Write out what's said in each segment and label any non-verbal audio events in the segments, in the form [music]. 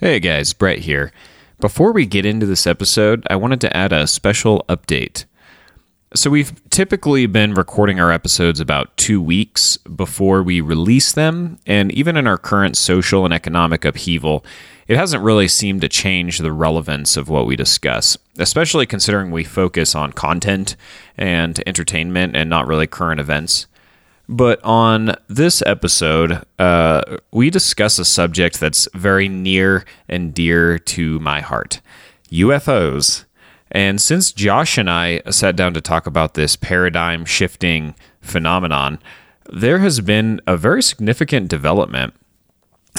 Hey guys, Brett here. Before we get into this episode, I wanted to add a special update. So, we've typically been recording our episodes about two weeks before we release them, and even in our current social and economic upheaval, it hasn't really seemed to change the relevance of what we discuss, especially considering we focus on content and entertainment and not really current events. But on this episode, uh, we discuss a subject that's very near and dear to my heart UFOs. And since Josh and I sat down to talk about this paradigm shifting phenomenon, there has been a very significant development.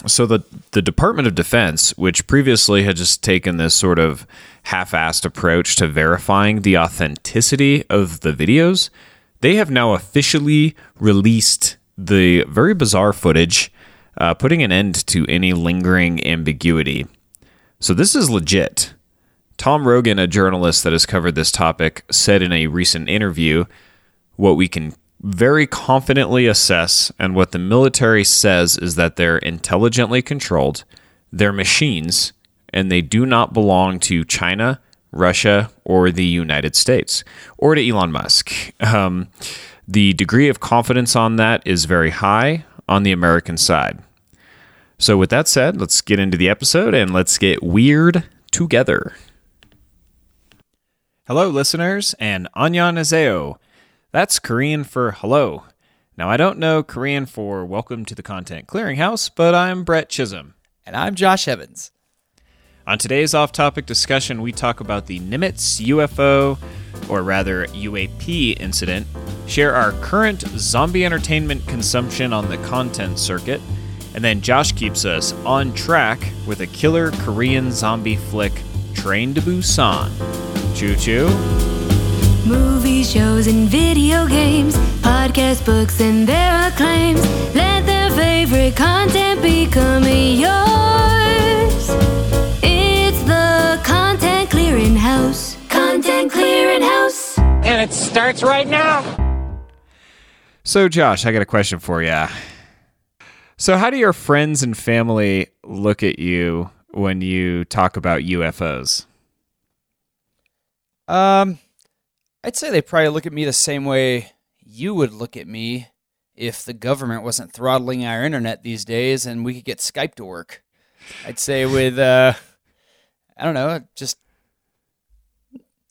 So, the, the Department of Defense, which previously had just taken this sort of half assed approach to verifying the authenticity of the videos, they have now officially released the very bizarre footage, uh, putting an end to any lingering ambiguity. So, this is legit. Tom Rogan, a journalist that has covered this topic, said in a recent interview what we can very confidently assess and what the military says is that they're intelligently controlled, they're machines, and they do not belong to China, Russia, or the United States, or to Elon Musk. Um, the degree of confidence on that is very high on the American side. So, with that said, let's get into the episode and let's get weird together. Hello, listeners, and annyeonghaseyo. That's Korean for hello. Now, I don't know Korean for welcome to the Content Clearinghouse, but I'm Brett Chisholm. And I'm Josh Evans. On today's off topic discussion, we talk about the Nimitz UFO, or rather UAP, incident, share our current zombie entertainment consumption on the content circuit, and then Josh keeps us on track with a killer Korean zombie flick, Train to Busan. Choo choo. Movies, shows, and video games, podcast books, and their acclaims. Let their favorite content become yours. Content Clearing House. And it starts right now. So, Josh, I got a question for you. So, how do your friends and family look at you when you talk about UFOs? Um, I'd say they probably look at me the same way you would look at me if the government wasn't throttling our internet these days and we could get Skype to work. I'd say with uh I don't know, just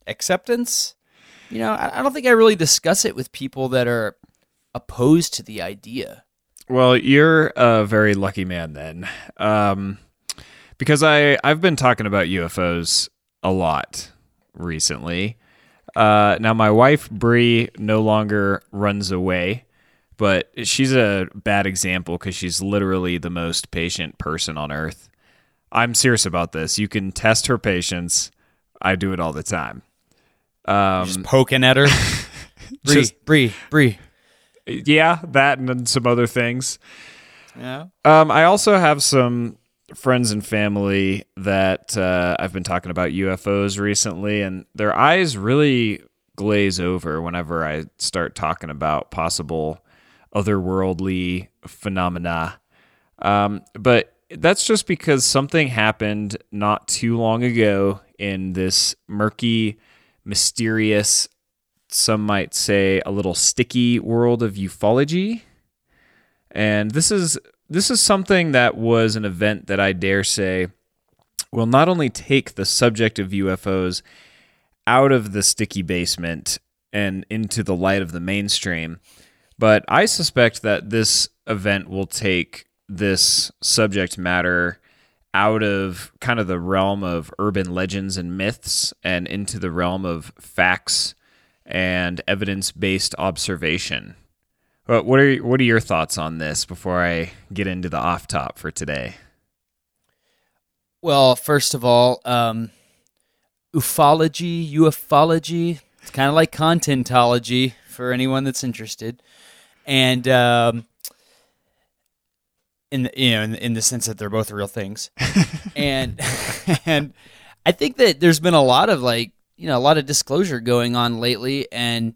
acceptance. You know, I I don't think I really discuss it with people that are opposed to the idea. Well, you're a very lucky man then, um, because I I've been talking about UFOs a lot recently. Uh, now my wife Bree no longer runs away, but she's a bad example because she's literally the most patient person on earth. I'm serious about this. You can test her patience. I do it all the time. Um, Just poking at her. [laughs] Bree, Bree, Bree. yeah, that and then some other things. Yeah. Um, I also have some friends and family that uh, I've been talking about UFOs recently, and their eyes really glaze over whenever I start talking about possible otherworldly phenomena. Um, but that's just because something happened not too long ago in this murky, mysterious, some might say a little sticky world of ufology. And this is this is something that was an event that I dare say will not only take the subject of UFOs out of the sticky basement and into the light of the mainstream, but I suspect that this event will take this subject matter out of kind of the realm of urban legends and myths and into the realm of facts and evidence-based observation. What are what are your thoughts on this before I get into the off top for today? Well, first of all, um, ufology, ufology, it's kind of like contentology for anyone that's interested, and um, in the, you know in, in the sense that they're both real things, [laughs] and [laughs] and I think that there's been a lot of like you know a lot of disclosure going on lately, and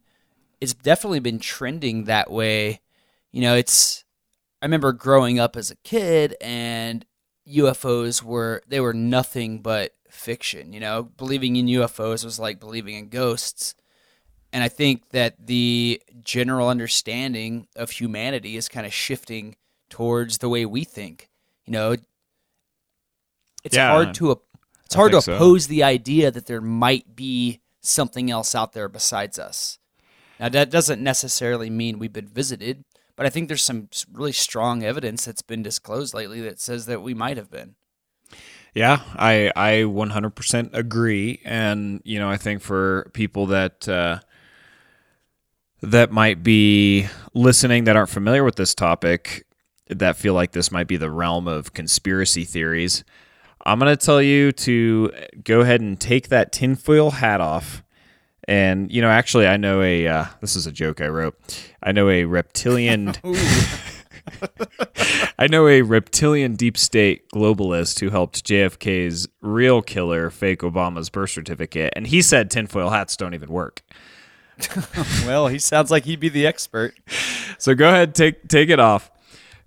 it's definitely been trending that way. You know, it's I remember growing up as a kid and UFOs were they were nothing but fiction. You know, believing in UFOs was like believing in ghosts. And I think that the general understanding of humanity is kind of shifting towards the way we think. You know, it's Yeah. hard to it's hard to think so. oppose the idea that there might be something else out there besides us. Now that doesn't necessarily mean we've been visited, but I think there's some really strong evidence that's been disclosed lately that says that we might have been. Yeah, I I 100% agree, and you know I think for people that uh, that might be listening that aren't familiar with this topic, that feel like this might be the realm of conspiracy theories, I'm gonna tell you to go ahead and take that tinfoil hat off. And you know, actually, I know a. Uh, this is a joke I wrote. I know a reptilian. [laughs] [laughs] I know a reptilian deep state globalist who helped JFK's real killer fake Obama's birth certificate, and he said tinfoil hats don't even work. [laughs] Well, he sounds like he'd be the expert. So go ahead, take take it off,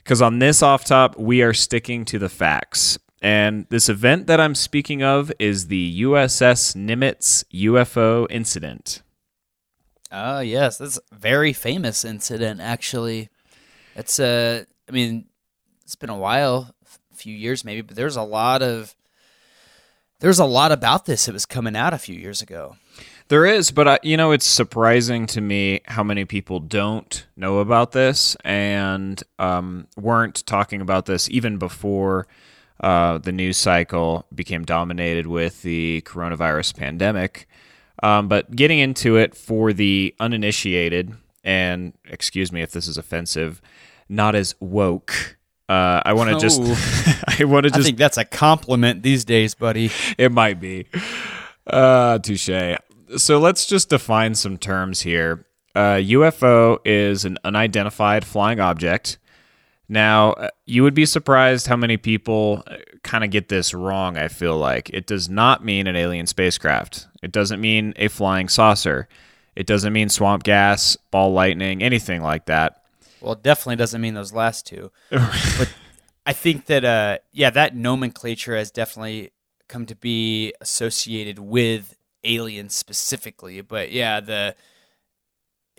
because on this off top we are sticking to the facts. And this event that I'm speaking of is the USS Nimitz UFO incident. Oh yes, that's a very famous incident. Actually, it's uh, I mean, it's been a while, a few years maybe, but there's a lot of there's a lot about this that was coming out a few years ago. There is, but I, you know, it's surprising to me how many people don't know about this and um, weren't talking about this even before uh, the news cycle became dominated with the coronavirus pandemic. Um, but getting into it for the uninitiated, and excuse me if this is offensive, not as woke. Uh, I want to [laughs] just, Oh. [laughs] I want to just. I just think that's a compliment these days, buddy. it might be. Uh, touche. So let's just define some terms here. Uh, UFO is an unidentified flying object. Now, uh, you would be surprised how many people kind of get this wrong, I feel like. It does not mean an alien spacecraft, it doesn't mean a flying saucer, it doesn't mean swamp gas, ball lightning, anything like that. Well, it definitely doesn't mean those last two. [laughs] but I think that uh yeah, that nomenclature has definitely come to be associated with aliens specifically. But yeah, the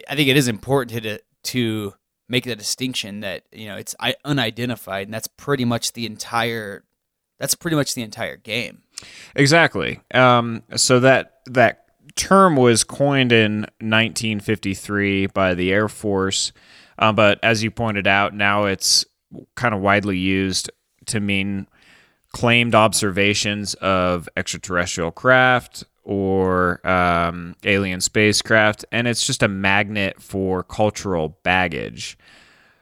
I think it is important to to make the distinction that, you know, it's unidentified and that's pretty much the entire that's pretty much the entire game. Exactly. Um, so that that term was coined in 1953 by the Air Force, um, but as you pointed out, now it's kind of widely used to mean claimed observations of extraterrestrial craft or um, alien spacecraft, and it's just a magnet for cultural baggage.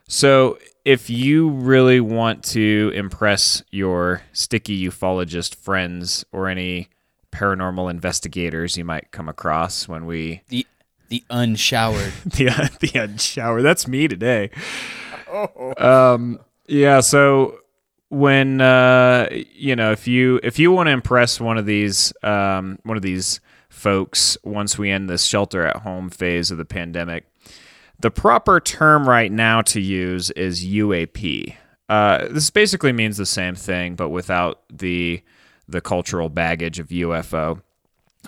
So, if you really want to impress your sticky ufologist friends or any paranormal investigators you might come across when we The the unshowered. [laughs] the the unshower that's me today. [laughs] Um, yeah. So when uh, you know if you if you want to impress one of these um, one of these folks once we end this shelter at home phase of the pandemic, the proper term right now to use is UAP. Uh, this basically means the same thing, but without the the cultural baggage of UFO.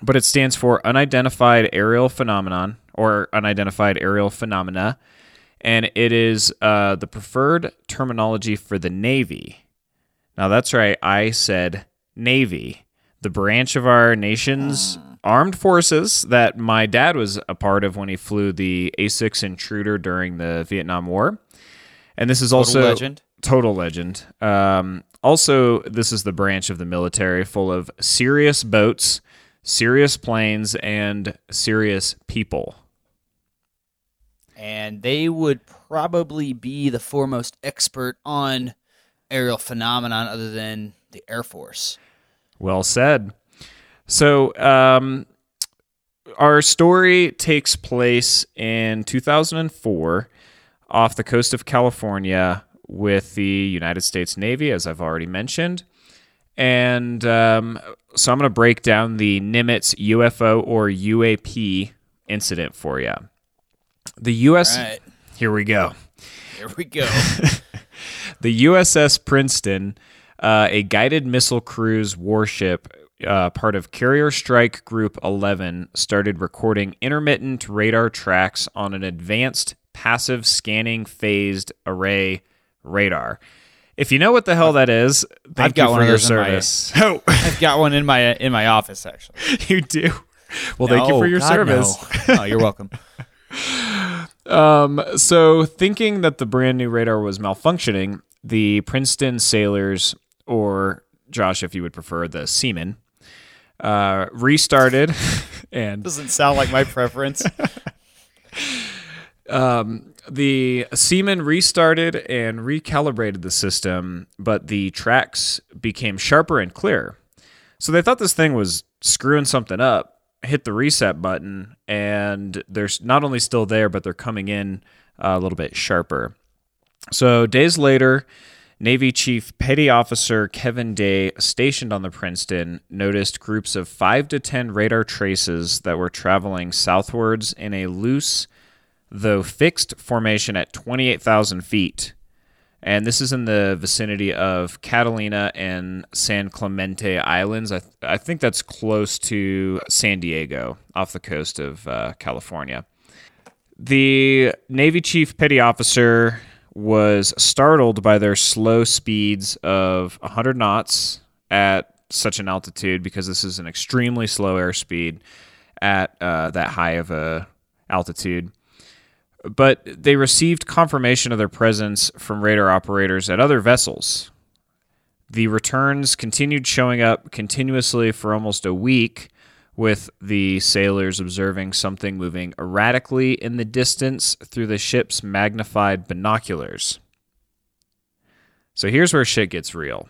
But it stands for unidentified aerial phenomenon or unidentified aerial phenomena, and it is uh, the preferred terminology for the Navy. Now that's right, I said Navy, the branch of our nation's armed forces that my dad was a part of when he flew the A6 Intruder during the Vietnam War. And this is also legend. total legend. Um, also, this is the branch of the military full of serious boats, serious planes, and serious people. and they would probably be the foremost expert on aerial phenomenon other than the Air Force. Well said. So, um, our story takes place in 2004 off the coast of California with the United States Navy, as I've already mentioned. And um, so I'm going to break down the Nimitz UFO or UAP incident for you. The U.S. All right, Here we go. here we go. [laughs] The USS Princeton uh, a guided missile cruise warship, uh, part of Carrier Strike Group 11, started recording intermittent radar tracks on an advanced passive scanning phased array radar. If you know what the hell that is, thank I've got you one for of your in my- service. [laughs] Oh, I've got one in my in my office actually. [laughs] you do. Well, thank you for your God, service. No. [laughs] Oh, you're welcome. Um, so, thinking that the brand new radar was malfunctioning, the Princeton sailors, or Josh, if you would prefer, the seamen, uh, restarted [laughs] and Doesn't sound like my preference. [laughs] the seamen restarted and recalibrated the system, but the tracks became sharper and clearer. So they thought this thing was screwing something up, hit the reset button, and they're not only still there, but they're coming in uh, a little bit sharper. So days later, Navy Chief Petty Officer Kevin Day, stationed on the Princeton, noticed groups of five to ten radar traces that were traveling southwards in a loose, though fixed formation at 28,000 feet. And this is in the vicinity of Catalina and San Clemente Islands. I, th- I think that's close to San Diego, off the coast of uh, California. The Navy Chief Petty Officer was startled by their slow speeds of 100 knots at such an altitude because this is an extremely slow airspeed at uh, that high of a altitude. But they received confirmation of their presence from radar operators at other vessels. The returns continued showing up continuously for almost a week, with the sailors observing something moving erratically in the distance through the ship's magnified binoculars. So here's where shit gets real.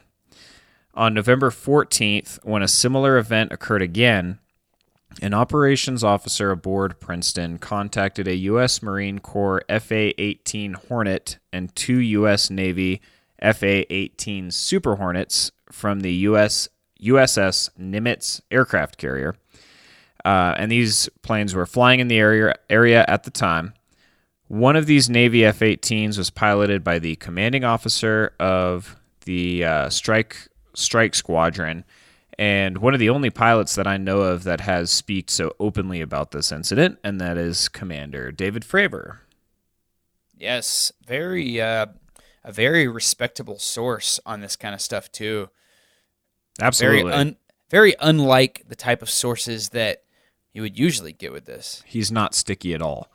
On November 14th, when a similar event occurred again, an operations officer aboard Princeton contacted a U.S. Marine Corps FA 18 Hornet and two U.S. Navy FA 18 Super Hornets from the US USS Nimitz aircraft carrier. Uh, and these planes were flying in the area, area at the time. One of these Navy F 18s was piloted by the commanding officer of the uh, strike, strike Squadron, and one of the only pilots that I know of that has speaked so openly about this incident, and that is Commander David Fravor. yes, very uh, a very respectable source on this kind of stuff too. Absolutely. Very un, very unlike the type of sources that you would usually get with this. He's not sticky at all.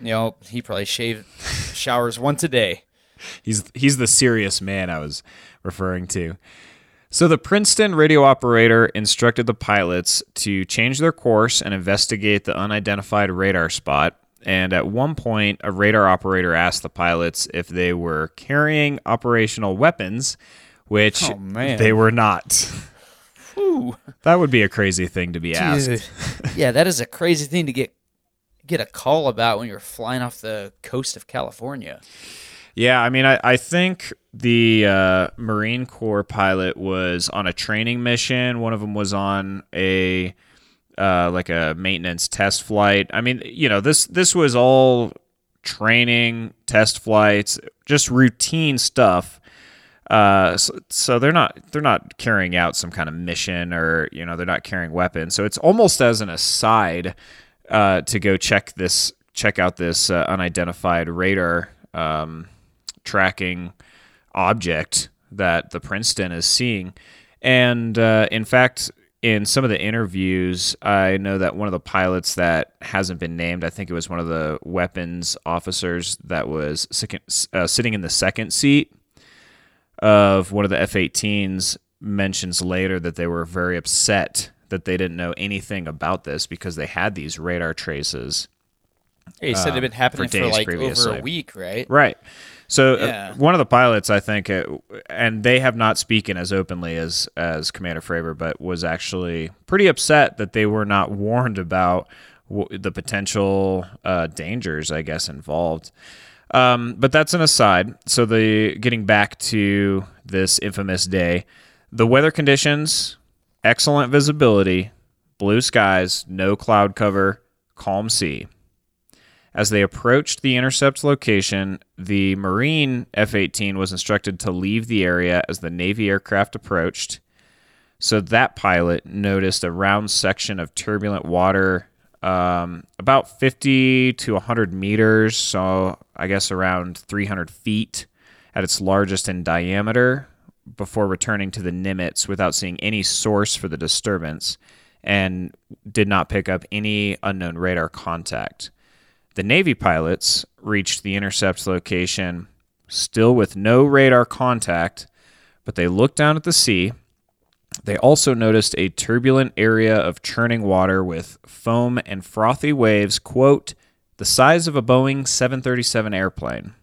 You know, he probably shave showers once a day. He's he's the serious man I was referring to. So the Princeton radio operator instructed the pilots to change their course and investigate the unidentified radar spot. And at one point, a radar operator asked the pilots if they were carrying operational weapons, which Oh, they were not. That would be a crazy thing to be asked. [laughs] yeah, that is a crazy thing to get get a call about when you're flying off the coast of California. Yeah, I mean, I, I think the uh, Marine Corps pilot was on a training mission. One of them was on a uh, like a maintenance test flight. I mean, you know, this this was all training, test flights, just routine stuff. Uh, so, so they're not they're not carrying out some kind of mission or you know they're not carrying weapons. So it's almost as an aside uh, to go check this check out this uh, unidentified radar um, tracking object that the Princeton is seeing. And uh, in fact, in some of the interviews, I know that one of the pilots that hasn't been named, I think it was one of the weapons officers that was uh, sitting in the second seat of one of the F 18s, mentions later that they were very upset that they didn't know anything about this because they had these radar traces. You said Um, it'd been happening for for, like over a week, right? Right. So Yeah. uh, one of the pilots, I think, uh, and they have not spoken as openly as as Commander Fravor, but was actually pretty upset that they were not warned about w- the potential uh, dangers, I guess, involved. Um, but that's an aside. So the getting back to this infamous day, the weather conditions, excellent visibility, blue skies, no cloud cover, calm sea. As they approached the intercept location, the Marine F 18 was instructed to leave the area as the Navy aircraft approached. So that pilot noticed a round section of turbulent water um, about 50 to 100 meters, so I guess around 300 feet at its largest in diameter, before returning to the Nimitz without seeing any source for the disturbance and did not pick up any unknown radar contact. The Navy pilots reached the intercept location still with no radar contact, but they looked down at the sea. They also noticed a turbulent area of churning water with foam and frothy waves, quote, the size of a Boeing 737 airplane.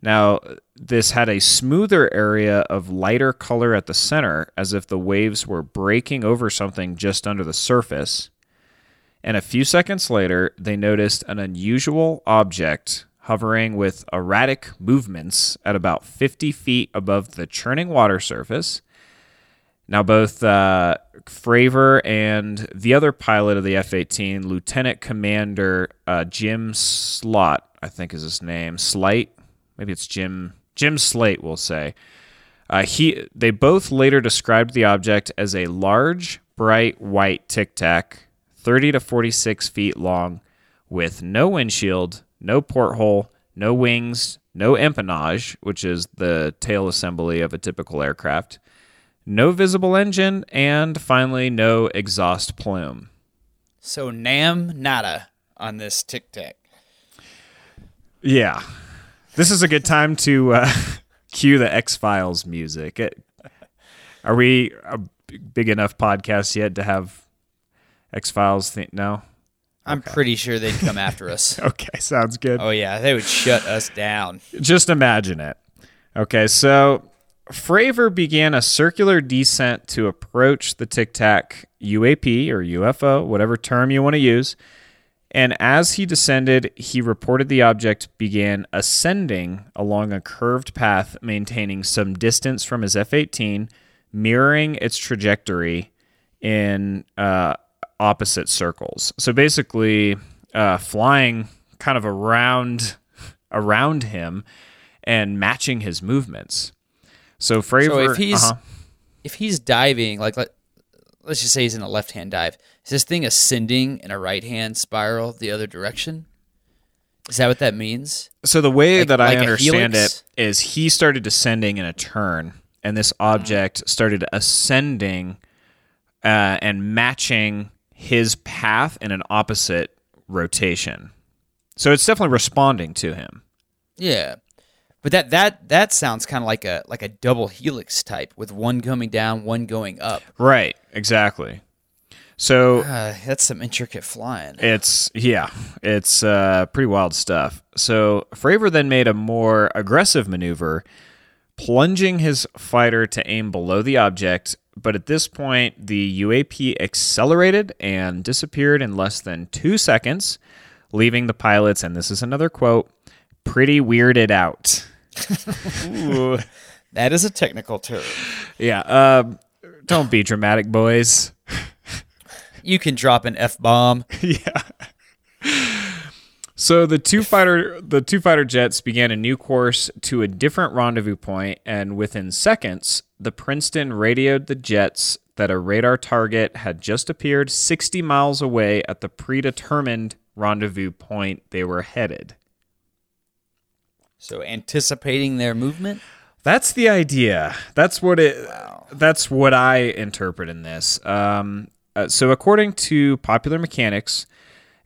Now, this had a smoother area of lighter color at the center, as if the waves were breaking over something just under the surface. And a few seconds later, they noticed an unusual object hovering with erratic movements at about 50 feet above the churning water surface. Now, both uh, Fravor and the other pilot of the F 18, Lieutenant Commander uh, Jim Slot, I think is his name, Slight, maybe it's Jim Jim Slate, we'll say. Uh, he they both later described the object as a large, bright white tic tac, 30 to 46 feet long, with no windshield, no porthole, no wings, no empennage, which is the tail assembly of a typical aircraft, no visible engine, and finally no exhaust plume. So Nam nada on this tic tac. Yeah. This is a good time to uh, [laughs] cue the X Files music. It, are we a big enough podcast yet to have X Files? Th- no? I'm pretty sure they'd come after [laughs] us. Okay, sounds good. Oh yeah, they would shut us down. Just imagine it. Okay, so Fravor began a circular descent to approach the Tic Tac UAP or UFO, whatever term you want to use. And as he descended, he reported the object began ascending along a curved path, maintaining some distance from his F 18, mirroring its trajectory in uh, opposite circles. So basically, uh, flying kind of around around him and matching his movements. So Fravor, So if he's uh-huh. if he's diving, like let let's just say he's in a left hand dive, is this thing ascending in a right hand spiral the other direction? Is that what that means? So the way Like- that I like understand it is he started descending in a turn, and this object started ascending uh, and matching his path in an opposite rotation. So it's definitely responding to him. Yeah. But that that that sounds kind of like a like a double helix type with one coming down, one going up. Right. Exactly. So Uh, that's some intricate flying. It's yeah, it's uh, pretty wild stuff. So Fravor then made a more aggressive maneuver, plunging his fighter to aim below the object. But at this point, the UAP accelerated and disappeared in less than two seconds, leaving the pilots, and this is another quote, pretty weirded out. Ooh, that is a technical term. Yeah, um, don't be dramatic, boys. You can drop an f bomb. [laughs] Yeah. So the two fighter the two fighter jets began a new course to a different rendezvous point, and within seconds, the Princeton radioed the jets that a radar target had just appeared 60 miles away at the predetermined rendezvous point they were headed. So anticipating their movement. That's the idea. That's what it. That's what I interpret in this. Um, uh, so, according to Popular Mechanics,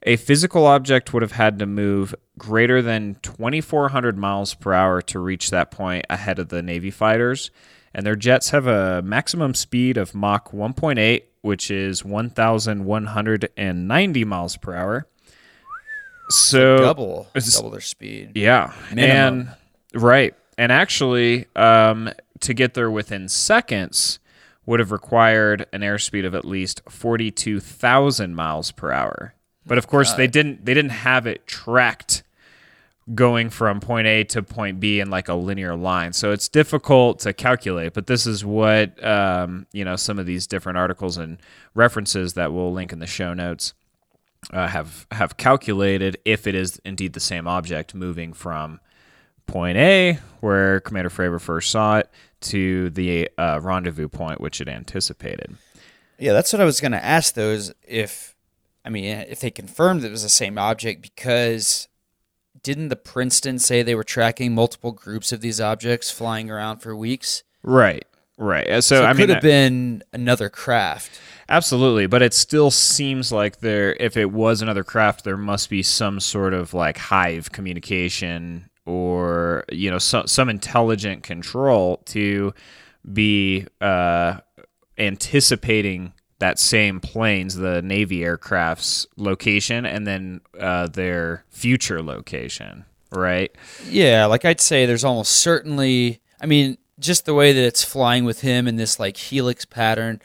a physical object would have had to move greater than 2,400 miles per hour to reach that point ahead of the Navy fighters, and their jets have a maximum speed of Mach 1.8, which is 1,190 miles per hour. So double it's- double their speed. yeah, Minimum. and right, and actually, um, to get there within seconds would have required an airspeed of at least forty-two thousand miles per hour. But of course, they didn't. They didn't have it tracked going from point A to point B in like a linear line. So it's difficult to calculate. But this is what um, you know some of these different articles and references that we'll link in the show notes uh, have have calculated if it is indeed the same object moving from point A, where Commander Fravor first saw it, to the uh, rendezvous point, which it anticipated. Yeah, that's what I was going to ask. Those if, I mean, if they confirmed it was the same object, because didn't the Princeton say they were tracking multiple groups of these objects flying around for weeks? Right, right. Uh, So, So I it could mean, have been another craft. Absolutely, but it still seems like there if it was another craft there must be some sort of like hive communication or you know some some intelligent control to be uh anticipating that same planes the navy aircraft's location and then uh their future location, right? Yeah, like I'd say there's almost certainly, I mean, just the way that it's flying with him in this like helix pattern,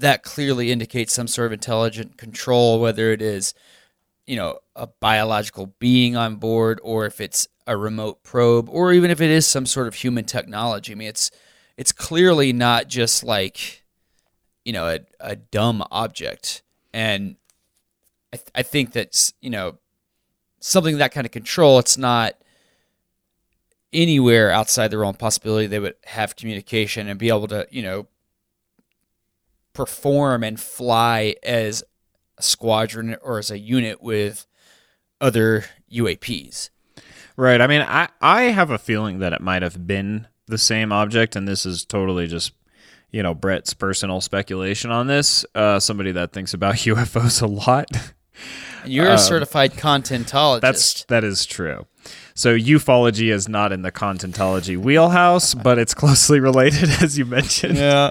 that clearly indicates some sort of intelligent control, whether it is, you know, a biological being on board or if it's a remote probe or even if it is some sort of human technology. I mean, it's it's clearly not just like, you know, a, a dumb object. And I, th- I think that's, you know, something that kind of control, it's not anywhere outside the realm of possibility they would have communication and be able to, you know, perform and fly as a squadron or as a unit with other UAPs. Right. I mean, I I have a feeling that it might have been the same object, and this is totally just you know Brett's personal speculation on this. Uh, somebody that thinks about [laughs] UFOs a lot. You're a certified contentologist. Um, That's that is true. So ufology is not in the contentology wheelhouse, but it's closely [laughs] related, as you mentioned. yeah.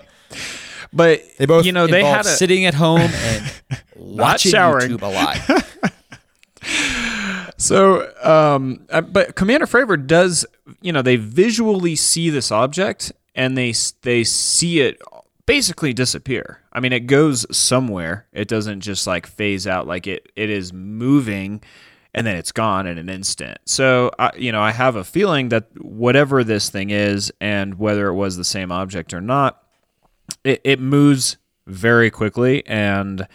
But They both you know they had a, sitting at home [laughs] and watching showering. YouTube a lot. [laughs] So, um, uh, but Commander Fravor does, you know, they visually see this object and they they see it basically disappear. I mean, it goes somewhere. It doesn't just like phase out. Like it it is moving, and then it's gone in an instant. So, I, you know, I have a feeling that whatever this thing is, and whether it was the same object or not, it, it moves very quickly and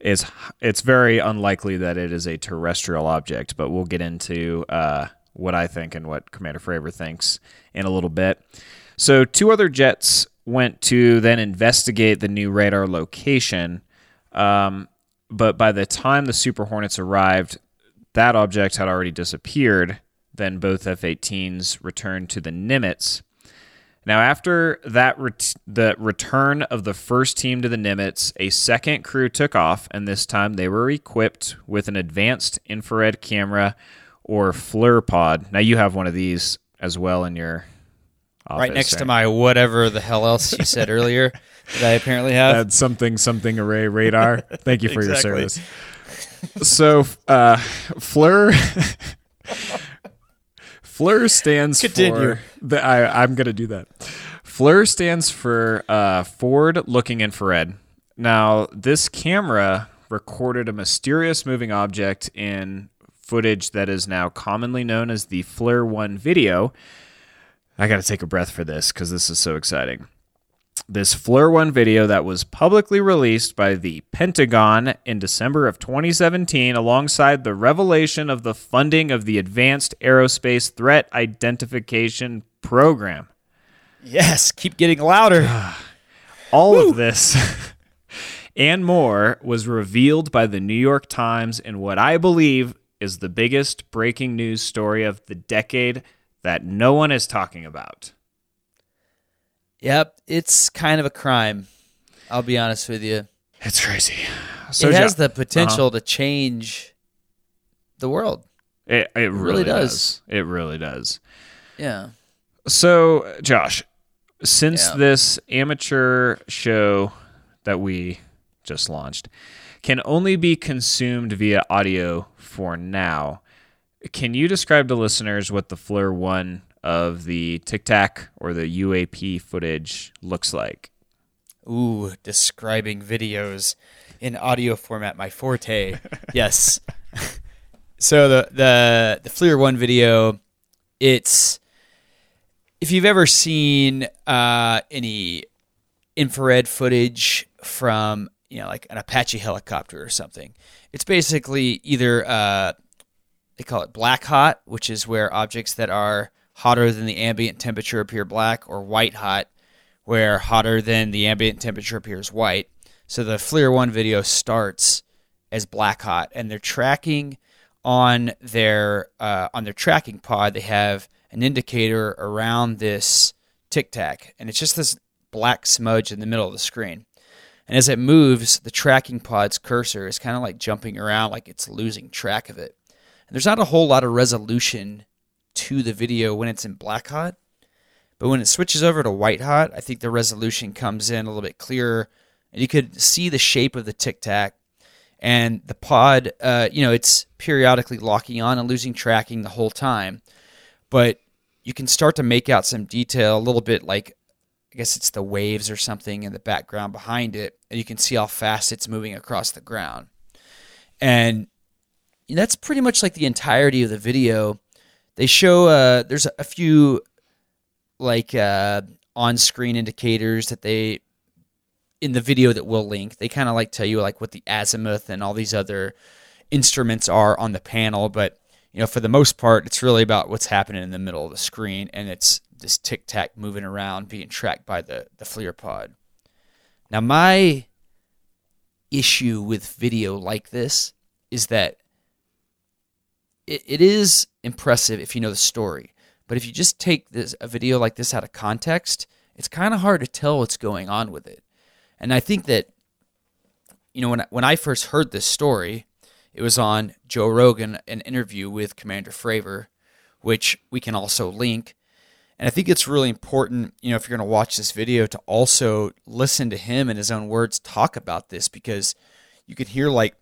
is it's very unlikely that it is a terrestrial object, but we'll get into uh, what I think and what Commander Fravor thinks in a little bit. So, two other jets went to then investigate the new radar location, um, but by the time the Super Hornets arrived, that object had already disappeared. Then both F 18s returned to the Nimitz. Now, after that, ret- the return of the first team to the Nimitz, a second crew took off, and this time they were equipped with an advanced infrared camera or FLIR pod. Now, you have one of these as well in your office, right next to my whatever the hell else you said earlier that I apparently have. That's something something array radar. Thank you for Exactly. your service. So, uh, FLIR. [laughs] FLIR stands Continue. for. The, I, I'm going to do that. FLIR stands for uh, Forward Looking Infrared. Now, this camera recorded a mysterious moving object in footage that is now commonly known as the FLIR 1 video. I got to take a breath for this because this is so exciting this FLIR 1 video that was publicly released by the Pentagon in December of 2017 alongside the revelation of the funding of the Advanced Aerospace Threat Identification Program. yes, keep getting louder. [sighs] All of this [laughs] and more was revealed by the New York Times in what I believe is the biggest breaking news story of the decade that no one is talking about. Yep, it's kind of a crime. I'll be honest with you. It's crazy. So it has Jo- the potential uh-huh. to change the world. It, it really, does. does. It really does. Yeah. So, Josh, since Yeah. this amateur show that we just launched can only be consumed via audio for now, can you describe to listeners what the FLIR 1 of the Tic Tac or the UAP footage looks like? Ooh, describing videos in audio format, my forte. [laughs] yes. so the the the FLIR one video, it's if you've ever seen uh, any infrared footage from you know, like an Apache helicopter or something. It's basically either uh, they call it black hot, which is where objects that are hotter than the ambient temperature appear black, or white hot, where hotter than the ambient temperature appears white. So the FLIR 1 video starts as black hot, and they're tracking on their uh, on their tracking pod. They have an indicator around this tic tac, and it's just this black smudge in the middle of the screen. And as it moves, the tracking pod's cursor is kind of like jumping around, like it's losing track of it. And there's not a whole lot of resolution to the video when it's in black hot, but when it switches over to white hot, I think the resolution comes in a little bit clearer, and you could see the shape of the tic tac. And the pod, uh, you know, it's periodically locking on and losing tracking the whole time, but you can start to make out some detail a little bit like I guess it's the waves or something in the background behind it, and you can see how fast it's moving across the ground. And that's pretty much like the entirety of the video. They show uh, there's a few like uh, on-screen indicators that they in the video that we'll link. They kind of like tell you like what the azimuth and all these other instruments are on the panel, but you know for the most part, it's really about what's happening in the middle of the screen, and it's this tic tac moving around, being tracked by the the FLIR pod. Now, my issue with video like this is that it, it is impressive if you know the story, but if you just take this a video like this out of context, it's kind of hard to tell what's going on with it. And I think that you know when when I first heard this story, it was on Joe Rogan, an interview with Commander Fravor, which we can also link. And I think it's really important, you know, if you're going to watch this video to also listen to him in his own words talk about this because you can hear like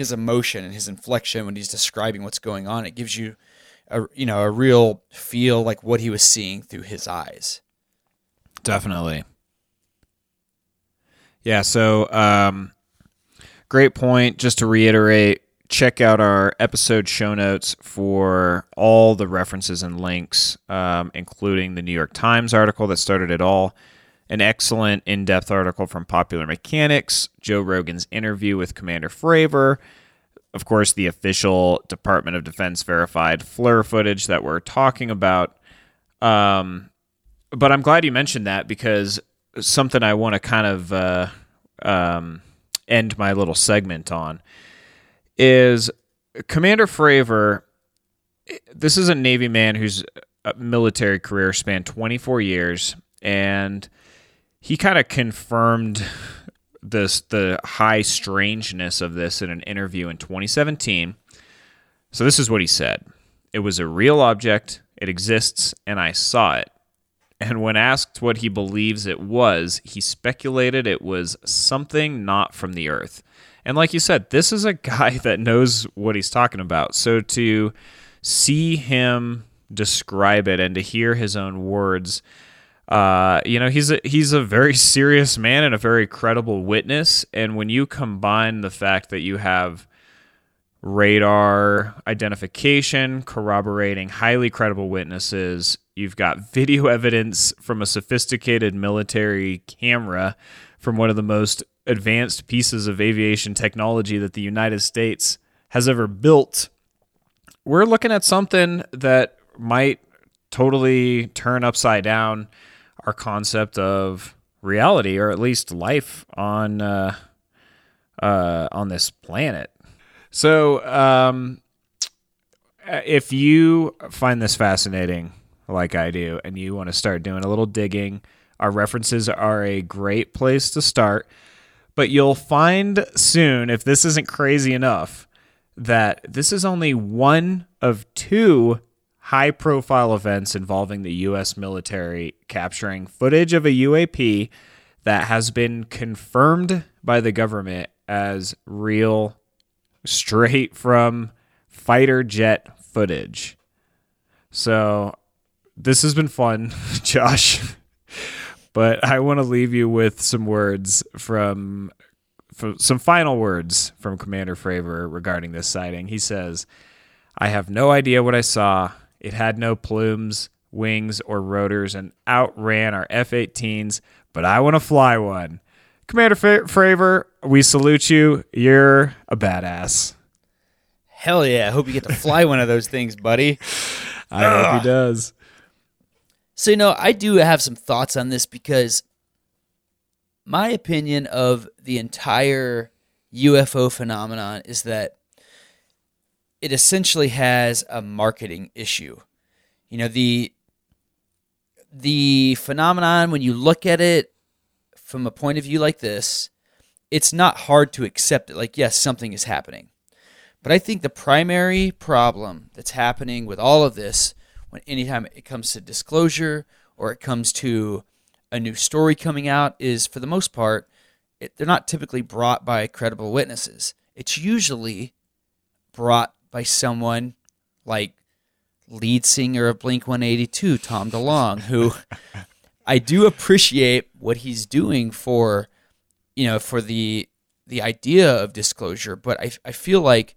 his emotion and his inflection when he's describing what's going on. It gives you a you know, a real feel like what he was seeing through his eyes. Definitely. Yeah, so um great point just to reiterate check out our episode show notes for all the references and links, um, including the New York Times article that started it all, an excellent in depth article from Popular Mechanics, Joe Rogan's interview with Commander Fravor, of course, the official Department of Defense verified FLIR footage that we're talking about. Um, but I'm glad you mentioned that because something I want to kind of uh, um, end my little segment on is Commander Fravor. This is a Navy man whose uh, military career spanned 24 years, and he kind of confirmed this the high strangeness of this in an interview in 2017. So this is what he said: "It was a real object. It exists, and I saw it." And when asked what he believes it was, he speculated it was something not from the Earth. And like you said, this is a guy [laughs] that knows what he's talking about. So to see him describe it and to hear his own words, uh, you know, he's a he's a very [laughs] serious man and a very credible witness. And when you combine the fact that you have radar identification corroborating highly credible witnesses, you've got [laughs] video evidence from a sophisticated military camera from one of the most advanced pieces of aviation technology that the United States has ever built, we're looking at something that might totally turn upside down our concept of reality, or at least life on uh, uh, on this planet. So, um, if you find this fascinating, like I do, and you want to start doing a little digging, our references are a great place to start. But you'll find soon, if this isn't crazy enough, that this is only one of two high profile events involving the U.S. military capturing footage of a UAP that has been confirmed by the government as real, straight from fighter jet footage. So this has been fun, [laughs] Josh. But I want to leave you with some words from, from some final words from Commander Fravor regarding this sighting. He says, I have no idea what I saw. It had no plumes, wings, or rotors and outran our F 18s, but I want to fly one. Commander Fa- Fravor, we salute you. You're a badass. Hell yeah! I hope you get to fly one of those things, buddy. [laughs] I hope he does. So, you know, I do have some thoughts on this because my opinion of the entire UFO phenomenon is that it essentially has a marketing issue. You know, the the phenomenon when you look at it from a point of view like this, it's not hard to accept it like yes, something is happening. But I think the primary problem that's happening with all of this, when anytime it comes to disclosure or it comes to a new story coming out, is for the most part, it, they're not typically brought by credible witnesses. It's usually brought by someone like lead singer of Blink 182, Tom DeLonge, who I do appreciate what he's doing for, you know, for the the idea of disclosure, but I, I feel like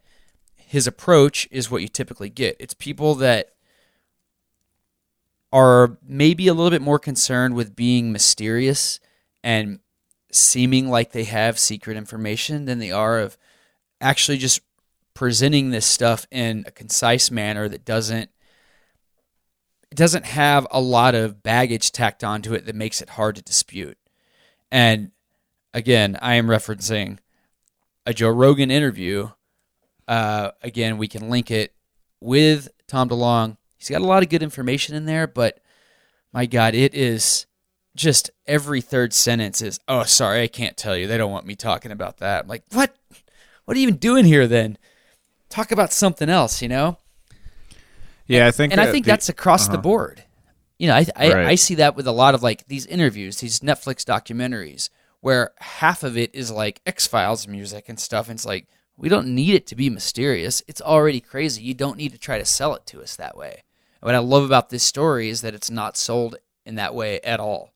his approach is what you typically get. It's people that are maybe a little bit more concerned with being mysterious and seeming like they have secret information than they are of actually just presenting this stuff in a concise manner that doesn't it doesn't have a lot of baggage tacked onto it that makes it hard to dispute. And again, I am referencing a Joe Rogan interview. Uh, again, we can link it with Tom DeLonge. He's got a lot of good information in there, but my God, it is just every third sentence is, oh, sorry, I can't tell you. They don't want me talking about that. I'm like, what? What are you even doing here then? Talk about something else, you know? Yeah, I think, and I think the- that's across the uh-huh. board. You know, I I, Right. I see that with a lot of like these interviews, these Netflix documentaries, where half of it is like X Files music and stuff. And it's like we don't need it to be mysterious. It's already crazy. You don't need to try to sell it to us that way. What I love about this story is that it's not sold in that way at all.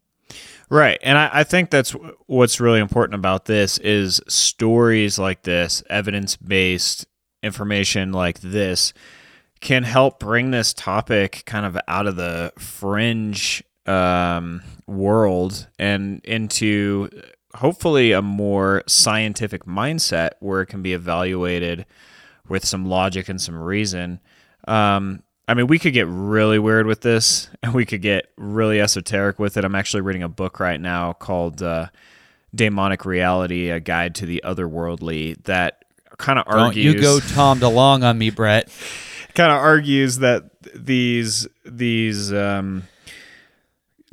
Right. And I, I think that's what's really important about this is stories like this, evidence based information like this can help bring this topic kind of out of the fringe um, world and into hopefully a more scientific mindset where it can be evaluated with some logic and some reason. Um, I mean, we could get really weird with this, [laughs] and we could get really esoteric with it. I'm actually reading a book right now called uh, "Demonic Reality: A Guide to the Otherworldly" that kind of Don't you go Tom DeLonge on me, Brett. [laughs] kind of argues that these these um,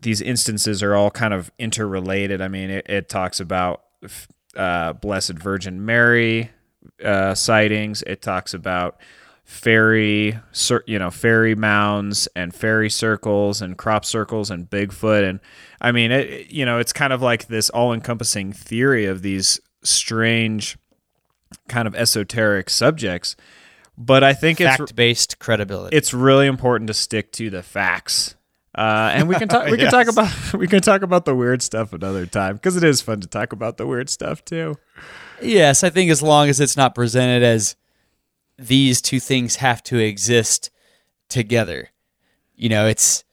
these instances are all kind of interrelated. I mean, it, it talks about uh, Blessed Virgin Mary uh, sightings. It talks about fairy, you know, fairy mounds and fairy circles and crop circles and Bigfoot. And I mean, it, it- you know, it's kind of like this all-encompassing theory of these strange, kind of esoteric subjects. But I think it's Fact based credibility. it's really important to stick to the facts. Uh, and we can talk. We [laughs] can talk about [laughs] we can talk about the weird stuff another time because it is fun to talk about the weird stuff too. Yes, I think as long as it's not presented as these two things have to exist together. You know, it's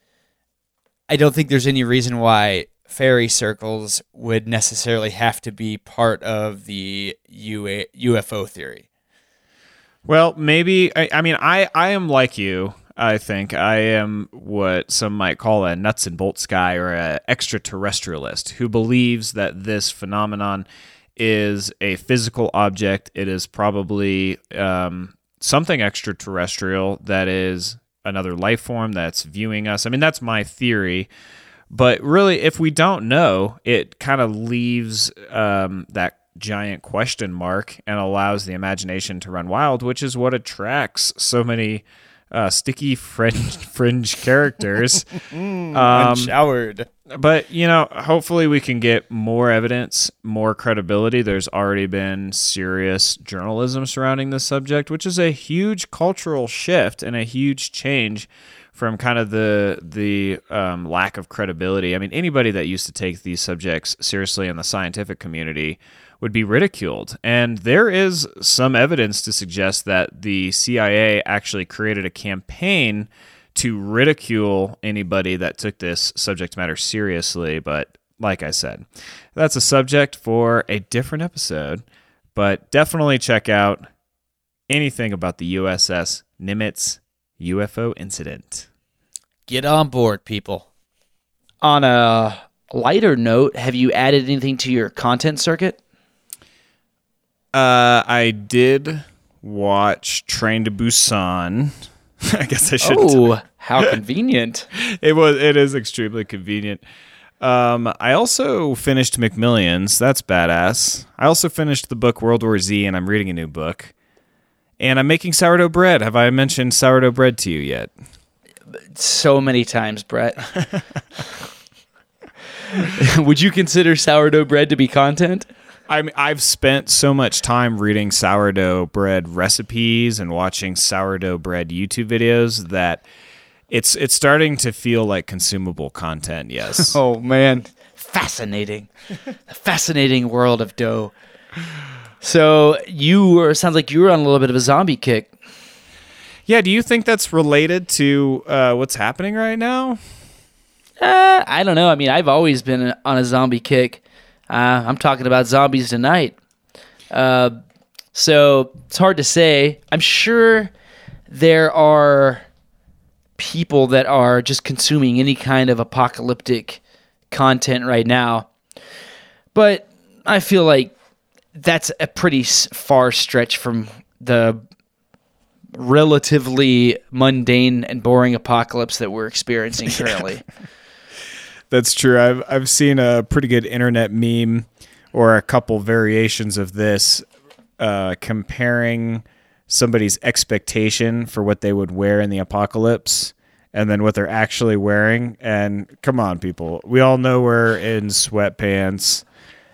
I don't think there's any reason why fairy circles would necessarily have to be part of the UA, UFO theory. Well, maybe I, I mean I I am like you. I think I am what some might call a nuts and bolts guy or a extraterrestrialist who believes that this phenomenon is a physical object. It is probably um, something extraterrestrial that is another life form that's viewing us. I mean, that's my theory. But really, if we don't know, it kind of leaves um, that giant question mark and allows the imagination to run wild, which is what attracts so many uh, sticky fringe, [laughs] fringe characters. [laughs] um, Unshowered. but you know, hopefully we can get more evidence, more credibility. There's already been serious journalism surrounding this subject, which is a huge cultural shift and a huge change from kind of the the um, lack of credibility. I mean, anybody that used to take these subjects seriously in the scientific community would be ridiculed. And there is some evidence to suggest that the CIA actually created a campaign to ridicule anybody that took this subject matter seriously, but like I said, that's a subject for a different episode. But definitely check out anything about the USS Nimitz UFO incident. Get on board, people. On a lighter note, have you added anything to your content circuit? Uh, I did watch Train to Busan. [laughs] I guess I should. Oh, how [laughs] convenient. it was. It is extremely convenient. Um, I also finished McMillions. That's badass. I also finished the book World War Z, and I'm reading a new book. And I'm making sourdough bread. Have I mentioned sourdough bread to you yet? So many times, Brett. [laughs] Would you consider sourdough bread to be content? I mean, I've spent so much time reading sourdough bread recipes and watching sourdough bread YouTube videos that it's it's starting to feel like consumable content. Yes. [laughs] Oh man, fascinating, a [laughs] fascinating world of dough. So you were sounds like you were on a little bit of a zombie kick. Yeah. Do you think that's related to uh, what's happening right now? Uh, I don't know. I mean, I've always been on a zombie kick. Uh, I'm talking about zombies tonight. Uh, so it's hard to say. I'm sure there are people that are just consuming any kind of apocalyptic content right now. But I feel like that's a pretty far stretch from the relatively mundane and boring apocalypse that we're experiencing [laughs] currently. That's true. I've I've seen a pretty good internet meme or a couple variations of this uh, comparing somebody's expectation for what they would wear in the apocalypse and then what they're actually wearing. And come on, people, we all know we're in sweatpants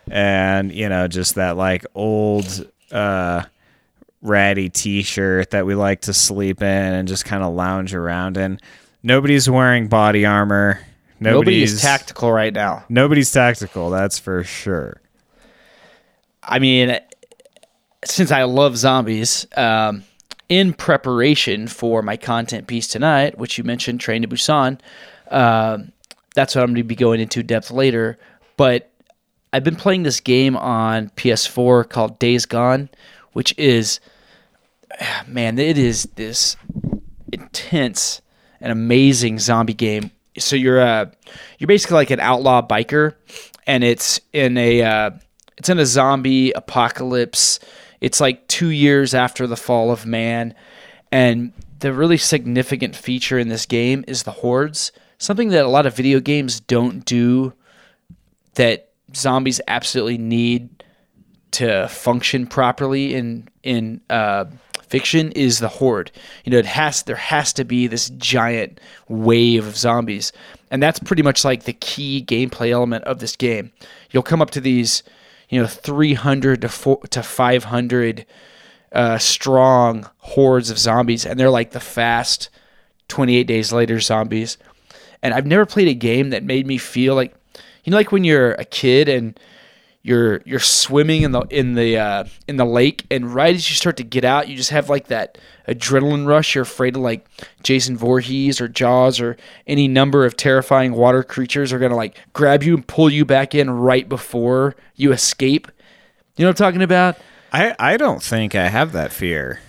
and you know just that like old uh, ratty t-shirt that we like to sleep in and just kind of lounge around in. Nobody's wearing body armor. Nobody Nobody's tactical right now. Nobody's tactical, that's for sure. I mean, since I love zombies, um, in preparation for my content piece tonight, which you mentioned, Train to Busan, um that's what I'm going to be going into depth later. But I've been playing this game on PS4 called Days Gone, which is, [sighs] man, it is this intense and amazing zombie game. So you're uh, you're basically like an outlaw biker, and it's in a uh, it's in a zombie apocalypse. It's like two years after the fall of man, and the really significant feature in this game is the hordes. Something that a lot of video games don't do that zombies absolutely need to function properly in in uh, fiction is the horde. You know, it has there has to be this giant wave of zombies, and that's pretty much like the key gameplay element of this game. You'll come up to these, you know, three hundred to four, to five hundred uh, strong hordes of zombies, and they're like the fast twenty eight days later zombies. And I've never played a game that made me feel like, you know, like when you're a kid and you're you're swimming in the in the uh, in the lake, and right as you start to get out, you just have like that adrenaline rush. You're afraid of like Jason Voorhees or Jaws or any number of terrifying water creatures are gonna like grab you and pull you back in right before you escape. You know what I'm talking about? I, I don't think I have that fear.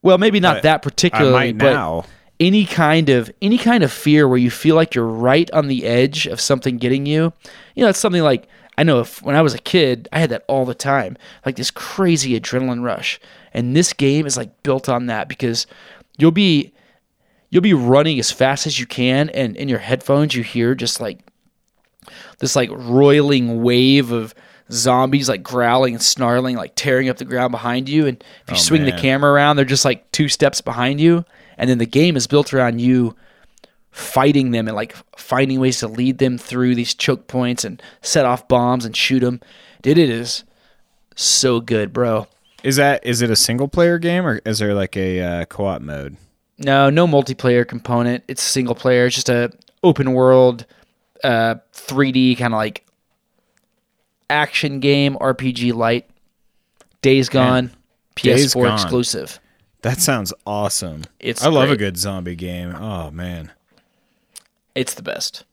Well, maybe not I- that I particularly, might but now. Any kind of any kind of fear where you feel like you're right on the edge of something getting you. You know, it's something like I know if when I was a kid, I had that all the time, like this crazy adrenaline rush. And this game is like built on that because you'll be you'll be running as fast as you can and in your headphones you hear just like this like roiling wave of zombies like growling and snarling like tearing up the ground behind you and if you Oh, swing the camera around they're just like two steps behind you and then the game is built around you fighting them and like finding ways to lead them through these choke points and set off bombs and shoot them dude it is so good bro Is that is it a single player game or is there like a uh, co op mode? No, no multiplayer component. It's single player. It's just a open world, uh, 3D kind of like action game RPG light. Days Gone, Days PS4 Gone. exclusive. That sounds awesome. It's I love a good zombie game. Oh man. It's the best.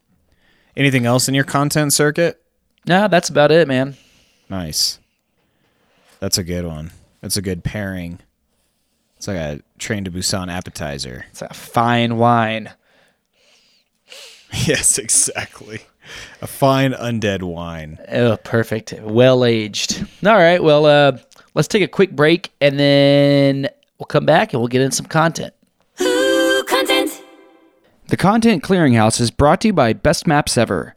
Anything else in your content circuit? No, that's about it, man. Nice. That's a good one. That's a good pairing. It's like a Train to Busan appetizer. It's a fine wine. [laughs] yes, exactly. A fine undead wine. Oh, perfect. Well aged. All right. Well, uh, let's take a quick break and then we'll come back and we'll get in some content. Ooh, content. The Content Clearinghouse is brought to you by Best Maps Ever.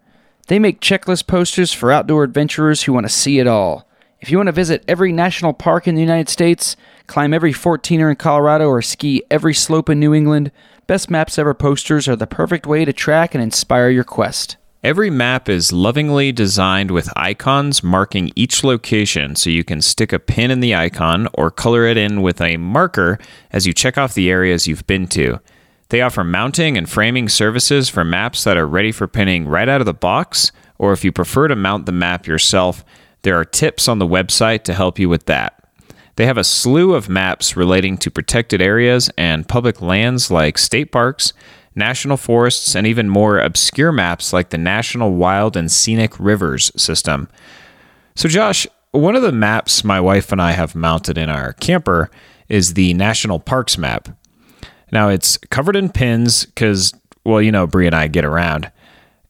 They make checklist posters for outdoor adventurers who want to see it all. If you want to visit every national park in the United States, climb every 14er in Colorado, or ski every slope in New England, Best Maps Ever posters are the perfect way to track and inspire your quest. Every map is lovingly designed with icons marking each location so you can stick a pin in the icon or color it in with a marker as you check off the areas you've been to. They offer mounting and framing services for maps that are ready for pinning right out of the box, or if you prefer to mount the map yourself, there are tips on the website to help you with that. They have a slew of maps relating to protected areas and public lands like state parks, national forests, and even more obscure maps like the National Wild and Scenic Rivers system. So, Josh, one of the maps my wife and I have mounted in our camper is the National Parks map. Now, it's covered in pins because, well, you know, Brie and I get around.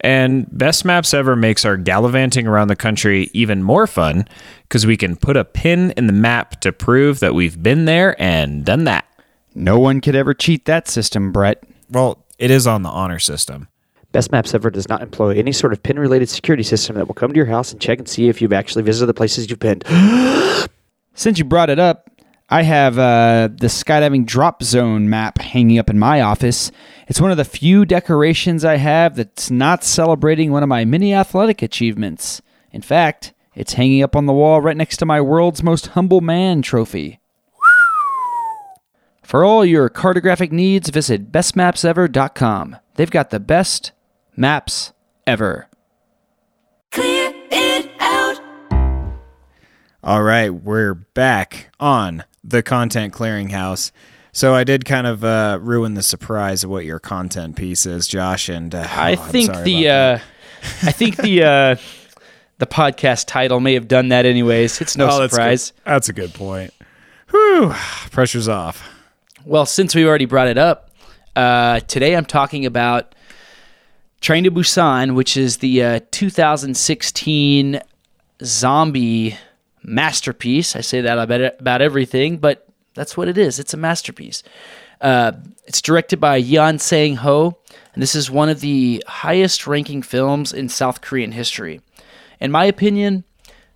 And Best Maps Ever makes our gallivanting around the country even more fun because we can put a pin in the map to prove that we've been there and done that. No one could ever cheat that system, Brett. Well, it is on the honor system. Best Maps Ever does not employ any sort of pin related security system that will come to your house and check and see if you've actually visited the places you've pinned. [gasps] Since you brought it up, I have uh, the skydiving drop zone map hanging up in my office. It's one of the few decorations I have that's not celebrating one of my many athletic achievements. In fact, it's hanging up on the wall right next to my world's most humble man trophy. For all your cartographic needs, visit bestmapsever.com. They've got the best maps ever. Clear it out. All right, we're back on the Content Clearinghouse. So I did kind of uh, ruin the surprise of what your content piece is, Josh. And uh, I oh, I'm think the uh, I think the uh, [laughs] the podcast title may have done that anyways. It's no that. Oh, that's good. surprise. That's a good point. Whew, pressure's off. Well, since we already brought it up, uh, today I'm talking about Train to Busan, which is the uh, 2016 zombie masterpiece. I say that about about everything, but that's what it is. It's a masterpiece. Uh, it's directed by Yeon Sang Ho, and this is one of the highest ranking films in South Korean history. In my opinion,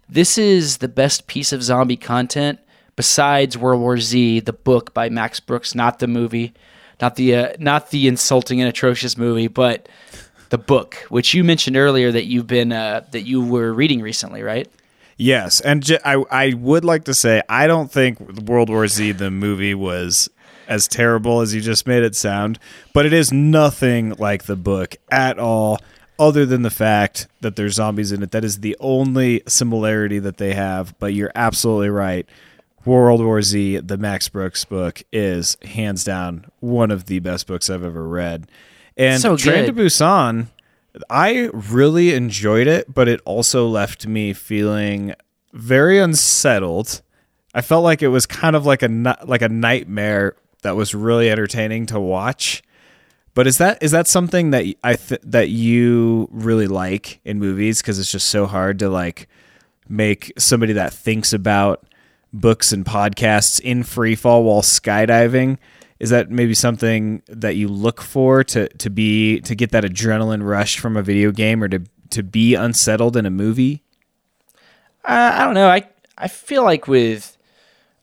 this is the best piece of zombie content besides World War Z, the book by Max Brooks, not the movie, not the uh, not the insulting and atrocious movie, but the book, which you mentioned earlier that you've been uh, that you were reading recently, right? Yes, and j- I I would like to say I don't think World War Z the movie was as terrible as you just made it sound, but it is nothing like the book at all. Other than the fact that there's zombies in it, that is the only similarity that they have. But you're absolutely right. World War Z, the Max Brooks book, is hands down one of the best books I've ever read. And So Train to. Busan, I really enjoyed it, but it also left me feeling very unsettled. I felt like it was kind of like a like a nightmare that was really entertaining to watch. But is that is that something that I th- that you really like in movies because it's just so hard to like make somebody that thinks about books and podcasts in free fall while skydiving? Is that maybe something that you look for to to be to get that adrenaline rush from a video game or to to be unsettled in a movie? Uh, I don't know. I I feel like with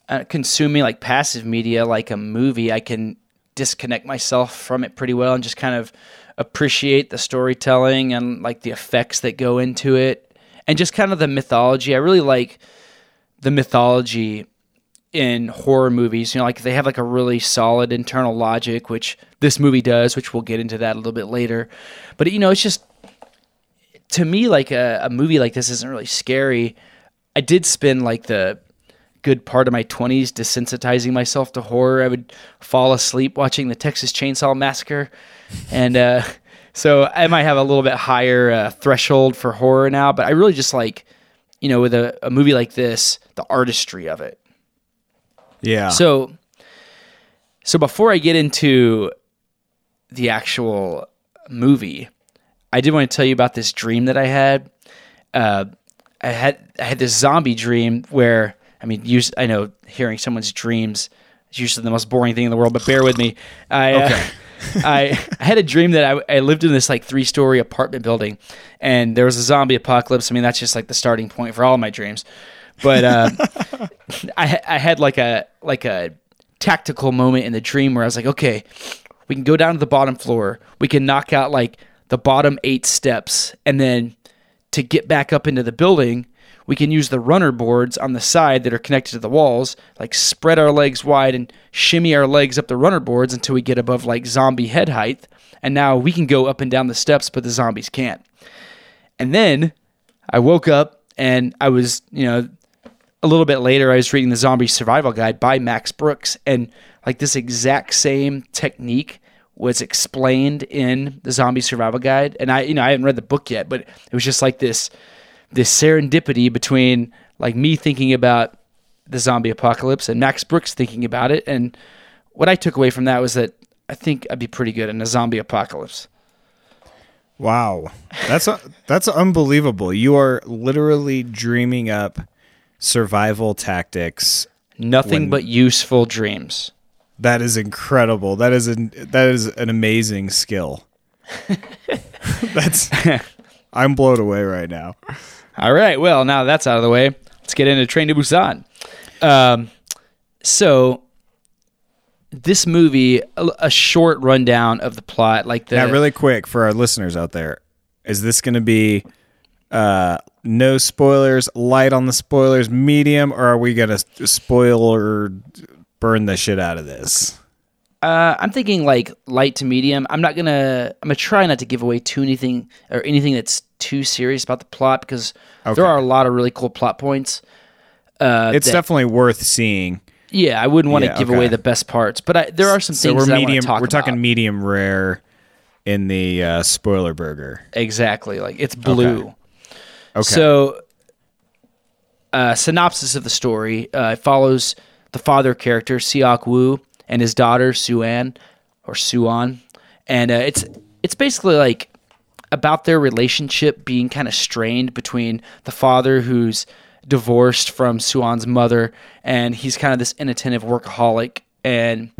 uh, consuming like passive media, like a movie, I can disconnect myself from it pretty well and just kind of appreciate the storytelling and like the effects that go into it, and just kind of the mythology. I really like the mythology in horror movies. You know, like they have like a really solid internal logic, which this movie does, which we'll get into that a little bit later. But you know, it's just to me like a, a movie like this isn't really scary. I did spend like the good part of my 20s desensitizing myself to horror. I would fall asleep watching the Texas Chainsaw Massacre and uh, [laughs] so I might have a little bit higher uh, threshold for horror now, but I really just like, you know, with a, a movie like this, the artistry of it. Yeah. So, so before I get into the actual movie, I did want to tell you about this dream that I had. Uh, I had I had this zombie dream where I mean, us I know hearing someone's dreams is usually the most boring thing in the world, but bear with me. I uh, [laughs] I, [laughs] I had a dream that I, I lived in this like three story apartment building, and there was a zombie apocalypse. I mean, that's just like the starting point for all my dreams. But uh, [laughs] I I had like a like a tactical moment in the dream where I was like, okay, we can go down to the bottom floor. We can knock out like the bottom eight steps, and then to get back up into the building, we can use the runner boards on the side that are connected to the walls, like spread our legs wide and shimmy our legs up the runner boards until we get above like zombie head height. And now we can go up and down the steps, but the zombies can't. And then I woke up and I was, you know, a little bit later, I was reading the Zombie Survival Guide by Max Brooks, and like this exact same technique was explained in the Zombie Survival Guide. And I, you know, I haven't read the book yet, but it was just like this, this serendipity between like me thinking about the zombie apocalypse and Max Brooks thinking about it. And what I took away from that was that I think I'd be pretty good in a zombie apocalypse. Wow, that's a, that's unbelievable. You are literally dreaming up survival tactics. Nothing When- but useful dreams. That is incredible. That is an that is an amazing skill. [laughs] that's I'm blown away right now. All right. Well, now that's out of the way. Let's get into Train to Busan. Um, so this movie, a, a short rundown of the plot, like the Now, really quick for our listeners out there, is this going to be uh, no spoilers, light on the spoilers, medium, or are we going to spoil or burn the shit out of this? Uh, I'm thinking like light to medium. I'm not gonna. I'm gonna try not to give away too anything or anything that's too serious about the plot because Okay. there are a lot of really cool plot points. Uh, It's that- definitely worth seeing. yeah. I wouldn't want to Yeah, give okay. away the best parts, but I, there are some So things we're that medium. talk we're talking about. medium rare in the uh, spoiler burger. exactly. Like it's blue. Okay. So, uh, synopsis of the story: uh, it follows the father character Seok Woo and his daughter Suan or Suan, and uh, it's it's basically like about their relationship being kind of strained between the father who's divorced from Suan's mother, and he's kind of this inattentive workaholic, and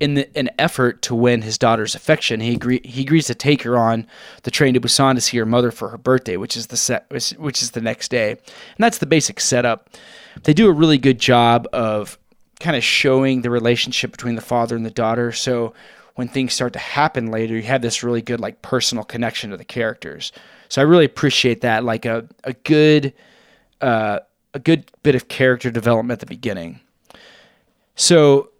in the, an effort to win his daughter's affection, he agree, he agrees to take her on the train to Busan to see her mother for her birthday, which is the set, which, which is the next day, and that's the basic setup. They do a really good job of kind of showing the relationship between the father and the daughter. So when things start to happen later, you have this really good like personal connection to the characters. So I really appreciate that, like a a good uh, a good bit of character development at the beginning. So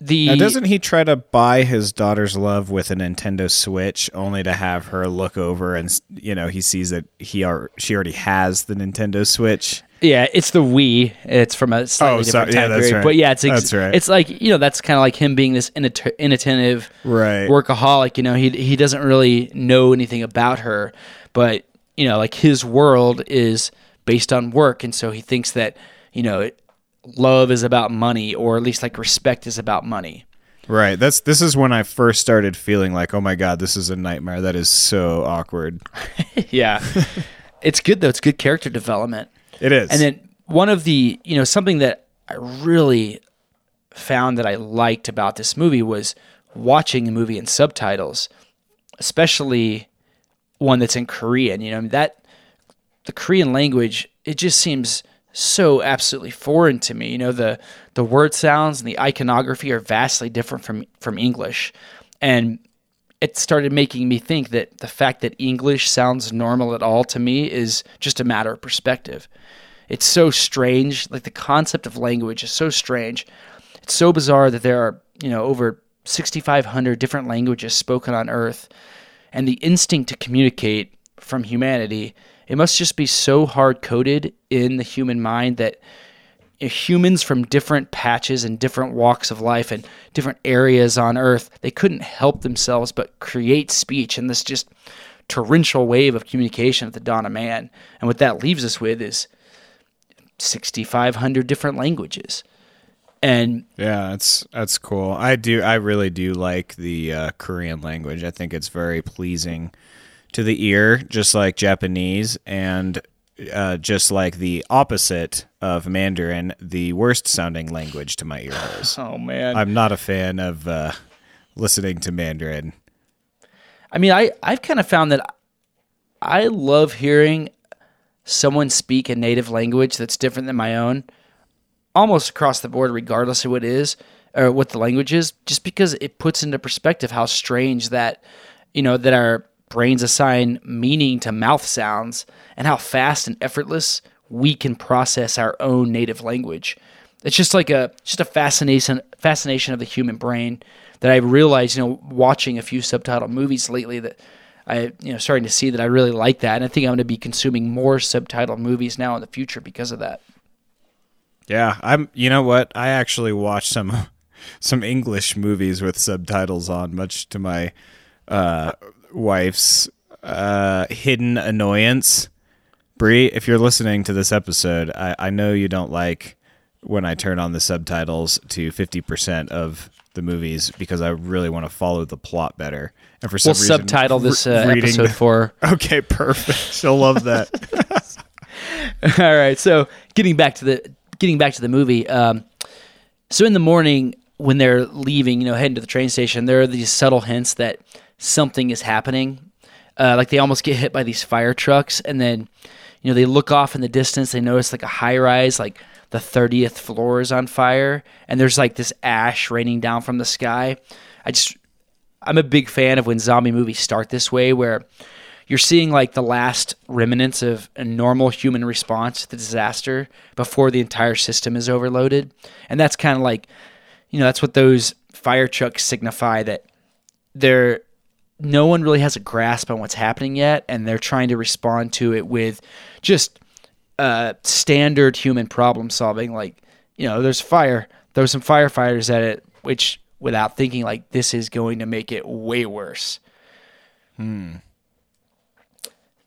the Now, doesn't he try to buy his daughter's love with a Nintendo Switch, only to have her look over and you know he sees that he are she already has the Nintendo Switch. Yeah, it's the Wii. It's from a slightly Oh, different. Yeah, time that's period. right. But yeah, it's ex- That's right. It's like you know that's kind of like him being this inat- inattentive Right. workaholic. You know, he he doesn't really know anything about her, but you know, like his world is based on work, and so he thinks that you know, love is about money, or at least like respect is about money. Right. That's this is when I first started feeling like, oh my god, this is a nightmare. That is so awkward. [laughs] yeah, [laughs] it's good though. It's good character development. It is. And then one of the, you know, something that I really found that I liked about this movie was watching a movie in subtitles, especially one that's in Korean. You know, that the Korean language, it just seems so absolutely foreign to me. You know, the the word sounds and the iconography are vastly different from from English. And it started making me think that the fact that English sounds normal at all to me is just a matter of perspective. It's so strange. Like the concept of language is so strange. It's so bizarre that there are, you know, over 6,500 different languages spoken on Earth. And the instinct to communicate from humanity, it must just be so hard coded in the human mind that humans from different patches and different walks of life and different areas on Earth, they couldn't help themselves but create speech and this just torrential wave of communication at the dawn of man. And what that leaves us with is 6,500 different languages. And Yeah, that's that's cool. I do I really do like the uh, Korean language. I think it's very pleasing to the ear, just like Japanese and uh, just like the opposite of Mandarin, the worst sounding language to my ear holes. [laughs] oh man, I'm not a fan of uh, listening to Mandarin. I mean, I I've kind of found that I love hearing someone speak a native language that's different than my own, almost across the board, regardless of what it is or what the language is, just because it puts into perspective how strange that you know that our brains assign meaning to mouth sounds and how fast and effortless we can process our own native language. It's just like a just a fascination fascination of the human brain that I realized, you know, watching a few subtitle movies lately that I you know starting to see that I really like that, and I think I'm going to be consuming more subtitled movies now in the future because of that. Yeah, I'm. You know what? I actually watched some [laughs] some English movies with subtitles on, much to my uh, wife's uh, hidden annoyance. Bree, if you're listening to this episode, I, I know you don't like when I turn on the subtitles to 50% of the movies because I really want to follow the plot better. And for some We'll reason, subtitle this uh, reading episode the- for. [laughs] Okay, perfect. She'll love that. [laughs] All right, so getting back to the getting back to the movie. Um, so in the morning when they're leaving, you know, heading to the train station, there are these subtle hints that something is happening. Uh, like they almost get hit by these fire trucks, and then you know they look off in the distance. They notice like a high rise, like the thirtieth floor is on fire, and there's like this ash raining down from the sky. I just I'm a big fan of when zombie movies start this way, where you're seeing like the last remnants of a normal human response to the disaster before the entire system is overloaded. And that's kind of like, you know, that's what those fire trucks signify that they're no one really has a grasp on what's happening yet, and they're trying to respond to it with just uh, standard human problem solving. Like, you know, there's fire, there's some firefighters at it, which without thinking like this is going to make it way worse. Hmm.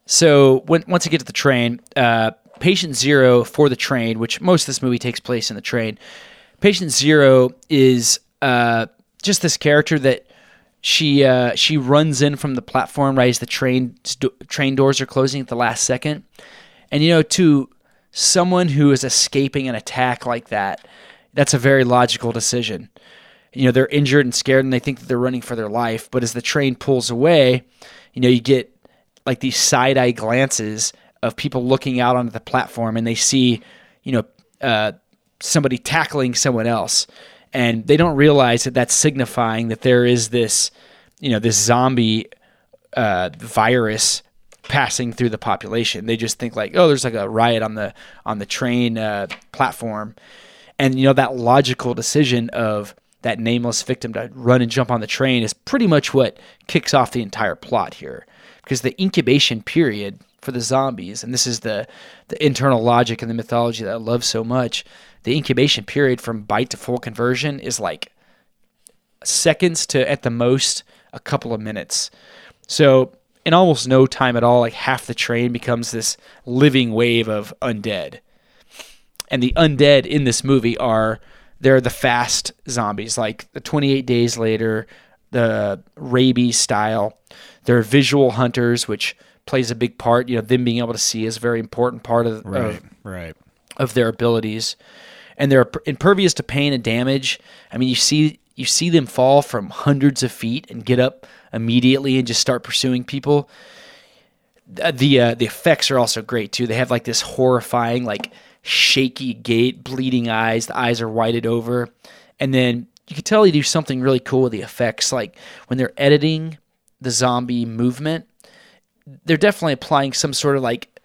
So when once you get to the train, uh, patient zero for the train, which most of this movie takes place in the train. Patient zero is uh, just this character that she uh, she runs in from the platform right as the train train doors are closing at the last second, and you know to someone who is escaping an attack like that, that's a very logical decision. You know they're injured and scared, and they think that they're running for their life. But as the train pulls away, you know you get like these side eye glances of people looking out onto the platform and they see, you know, uh, somebody tackling someone else. And they don't realize that that's signifying that there is this, you know, this zombie uh, virus passing through the population. They just think like, oh, there's like a riot on the on the train uh, platform, and you know that logical decision of that nameless victim to run and jump on the train is pretty much what kicks off the entire plot here because the incubation period for the zombies and this is the the internal logic and the mythology that I love so much the incubation period from bite to full conversion is like seconds to at the most a couple of minutes. So in almost no time at all like half the train becomes this living wave of undead. And the undead in this movie are they're the fast zombies like the 28 days later the rabies style. They're visual hunters which plays a big part you know them being able to see is a very important part of, of, right. of their abilities and they're impervious to pain and damage i mean you see you see them fall from hundreds of feet and get up immediately and just start pursuing people uh, the uh, the effects are also great too. They have like this horrifying, like shaky gait, bleeding eyes. The eyes are whited over, and then you can tell they do something really cool with the effects. Like when they're editing the zombie movement, they're definitely applying some sort of like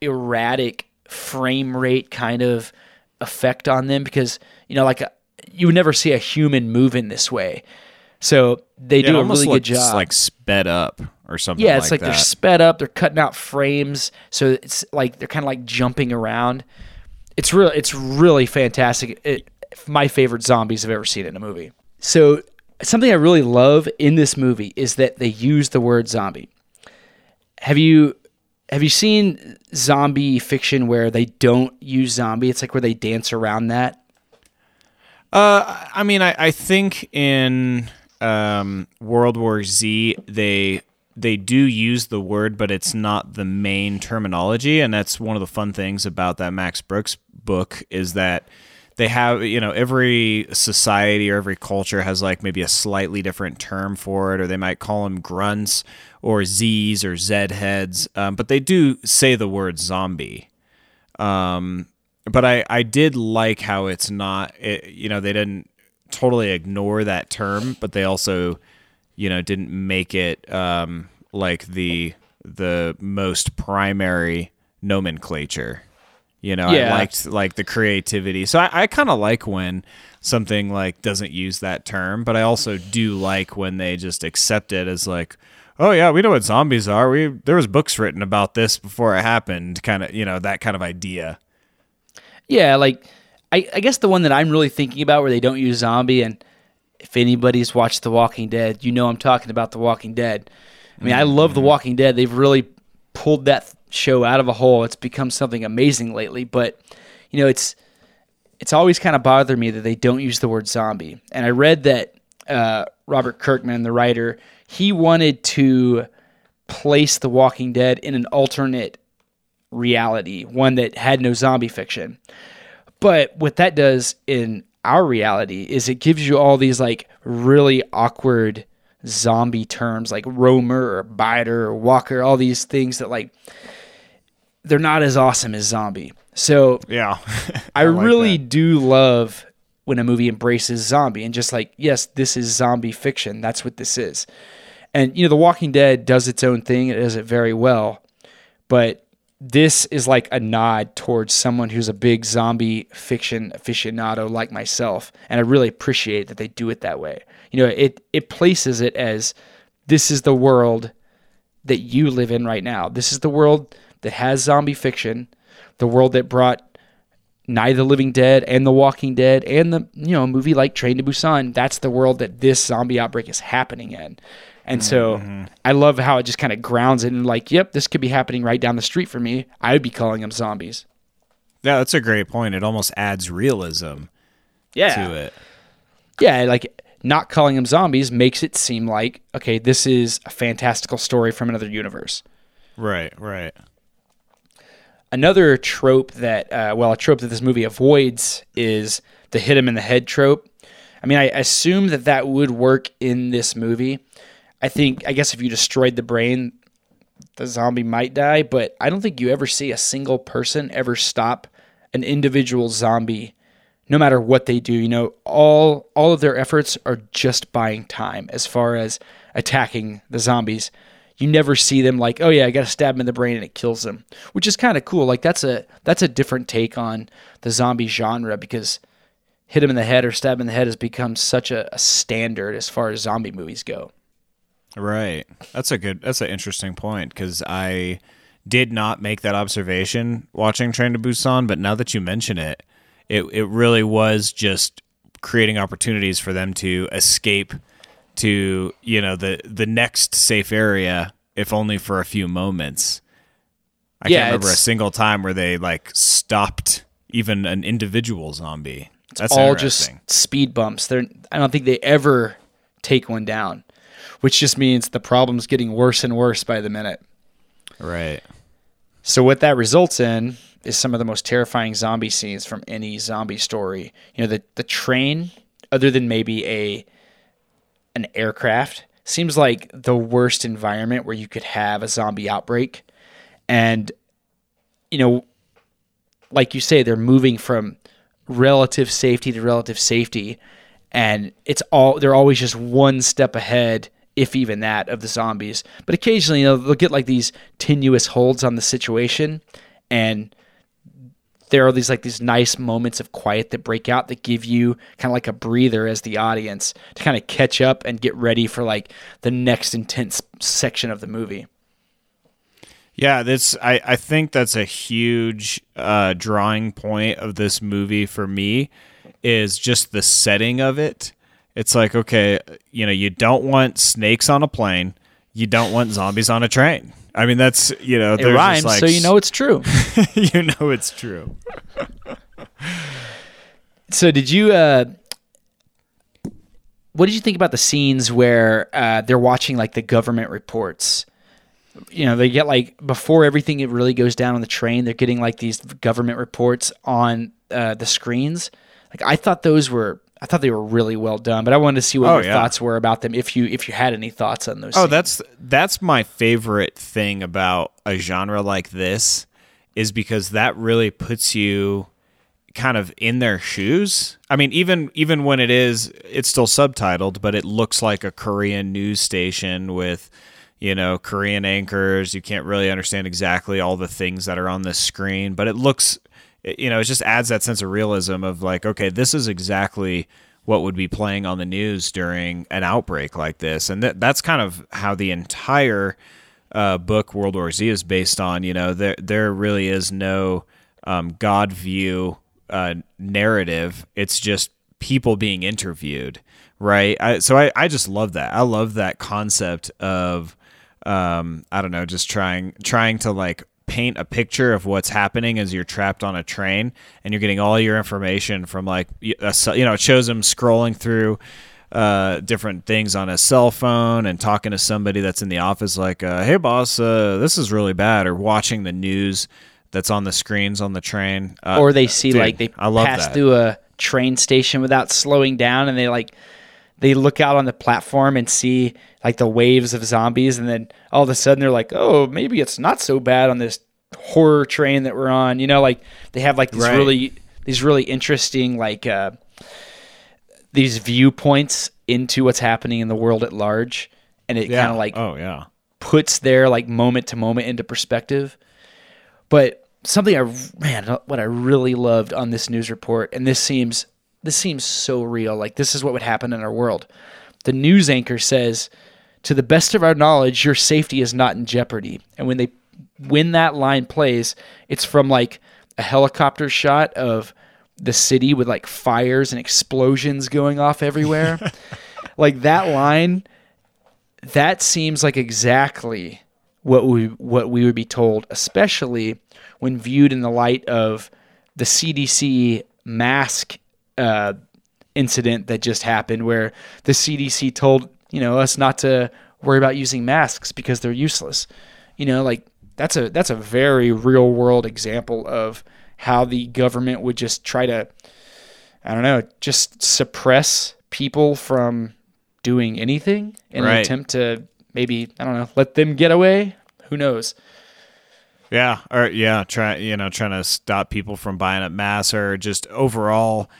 erratic frame rate kind of effect on them because you know like a, you would never see a human move in this way. So they Yeah, do a really good job. like sped up or something. Yeah, it's like, that. they're sped up. They're cutting out frames, so it's like they're kind of like jumping around. it's real. It's really fantastic. It, my favorite zombies I've ever seen in a movie. So something I really love in this movie is that they use the word zombie. Have you have you seen zombie fiction where they don't use zombie? It's like where they dance around that. Uh, I mean, I, I think in um, World War Z they they do use the word, but it's not the main terminology, and that's one of the fun things about that Max Brooks book is that they have you know every society or every culture has like maybe a slightly different term for it or they might call them grunts or z's or z heads um, but they do say the word zombie. Um, but I, I did like how it's not it, you know they didn't totally ignore that term but they also you know didn't make it um, like the the most primary nomenclature you know, Yeah. I liked like the creativity. So I, I kind of like when something like doesn't use that term, but I also do like when they just accept it as like, oh yeah, we know what zombies are. We there was books written about this before it happened. Kind of, you know, that kind of idea. Yeah, like I, I guess the one that I'm really thinking about where they don't use zombie, and if anybody's watched The Walking Dead, you know I'm talking about The Walking Dead. I mean, I love The mm-hmm. Walking Dead. They've really pulled that show out of a hole. It's become something amazing lately, but you know, it's it's always kind of bothered me that they don't use the word zombie. And I read that uh, Robert Kirkman, the writer, he wanted to place The Walking Dead in an alternate reality, one that had no zombie fiction. But what that does in our reality is it gives you all these like really awkward zombie terms like roamer or biter or walker, all these things that like they're not as awesome as zombie. So Yeah, [laughs] I, like really that. do love when a movie embraces zombie and just like, yes, this is zombie fiction. That's what this is. And you know, The Walking Dead does its own thing. It does it very well. But this is like a nod towards someone who's a big zombie fiction aficionado like myself. And I really appreciate that they do it that way. You know, it it places it as this is the world that you live in right now. This is the world that has zombie fiction, the world that brought Night of the Living Dead and The Walking Dead and the you know movie like Train to Busan. That's the world that this zombie outbreak is happening in. And so mm-hmm. I love how it just kind of grounds it and like, yep, this could be happening right down the street for me. I would be calling them zombies. yeah, that's a great point. It almost adds realism Yeah. to it. Yeah, like not calling them zombies makes it seem like, okay, this is a fantastical story from another universe. Right, right. Another trope that uh, well a trope that this movie avoids is the hit him in the head trope. I mean i assume that that would work in this movie. I think i guess if you destroyed the brain the zombie might die but i don't think you ever see a single person ever stop an individual zombie no matter what they do. You know all all of their efforts are just buying time as far as attacking the zombies you never see them like oh yeah i gotta stab him in the brain and it kills them which is kind of cool like that's a that's a different take on the zombie genre because hit him in the head or stab him in the head has become such a, a standard as far as zombie movies go Right. That's a good. That's an interesting point because I did not make that observation watching Train to Busan, but now that you mention it, it it really was just creating opportunities for them to escape to you know the the next safe area, if only for a few moments. I Yeah, can't remember a single time where they like stopped even an individual zombie. That's all just speed bumps they're i don't think they ever take one down which just means the problem's getting worse and worse by the minute right. So what that results in is some of the most terrifying zombie scenes from any zombie story. You know, the the train, other than maybe a an aircraft, seems like the worst environment where you could have a zombie outbreak. And you know, like you say, they're moving from relative safety to relative safety, and it's all they're always just one step ahead, if even that, of the zombies. But occasionally, you know, they'll get like these tenuous holds on the situation, and there are these like these nice moments of quiet that break out that give you kind of like a breather as the audience to kind of catch up and get ready for like the next intense section of the movie. Yeah, this I, I think that's a huge uh, drawing point of this movie for me is just the setting of it. It's like okay, you know, you don't want snakes on a plane, you don't want zombies on a train. I mean, that's you know, It there's rhymes, like, so you know it's true. [laughs] you know it's true. [laughs] So did you? Uh, what did you think about the scenes where uh, they're watching like the government reports? You know, they get like before everything it really goes down on the train. They're getting like these government reports on uh, the screens. Like I thought those were, I thought they were really well done. But I wanted to see what Oh, your yeah. thoughts were about them. If you if you had any thoughts on those. Oh, scenes. that's that's my favorite thing about a genre like this is because that really puts you kind of in their shoes. I mean, even even when it is it's still subtitled, but it looks like a Korean news station with you know, Korean anchors. You can't really understand exactly all the things that are on the screen, but it looks you know, it just adds that sense of realism of like, okay, this is exactly what would be playing on the news during an outbreak like this, and that that's kind of how the entire uh, book World War Z is based on. You know, there there really is no um, God view uh, narrative. It's just people being interviewed, right? I, so I, I just love that. I love that concept of um, I don't know, just trying trying to like paint a picture of what's happening as you're trapped on a train and you're getting all your information from like a you know it shows him scrolling through uh, different things on his cell phone and talking to somebody that's in the office like uh, hey boss uh, this is really bad or watching the news that's on the screens on the train uh, or they see dude, like they I love pass that. through a train station without slowing down and they like they look out on the platform and see like the waves of zombies and then all of a sudden they're like oh maybe it's not so bad on this horror train that we're on you know like they have like these Right. really these really interesting like uh these viewpoints into what's happening in the world at large and it yeah kind of like oh yeah puts their like moment to moment into perspective. But something I man, what I really loved on this news report, and this seems this seems so real. Like this is what would happen in our world. The news anchor says, "To the best of our knowledge, your safety is not in jeopardy." And when they when that line plays, it's from like a helicopter shot of the city with like fires and explosions going off everywhere. [laughs] like that line that seems like exactly what we what we would be told, especially when viewed in the light of the CDC mask uh, incident that just happened, where the CDC told you know us not to worry about using masks because they're useless. You know, like that's a that's a very real world example of how the government would just try to I don't know, just suppress people from doing anything in an attempt to maybe, I don't know, let them get away. Who knows? Yeah, or yeah, try you know trying to stop people from buying up masks or just overall,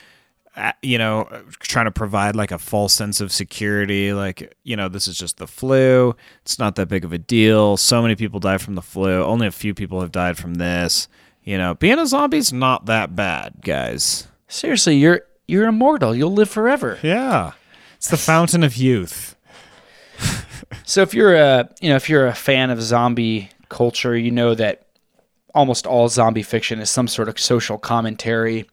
you know, trying to provide like a false sense of security. Like you know, this is just the flu. It's not that big of a deal. So many people die from the flu. Only a few people have died from this. You know, being a zombie's not that bad, guys. Seriously, you're you're immortal. You'll live forever. Yeah, it's the fountain of youth. So if you're a you know if you're a fan of zombie culture, you know that almost all zombie fiction is some sort of social commentary.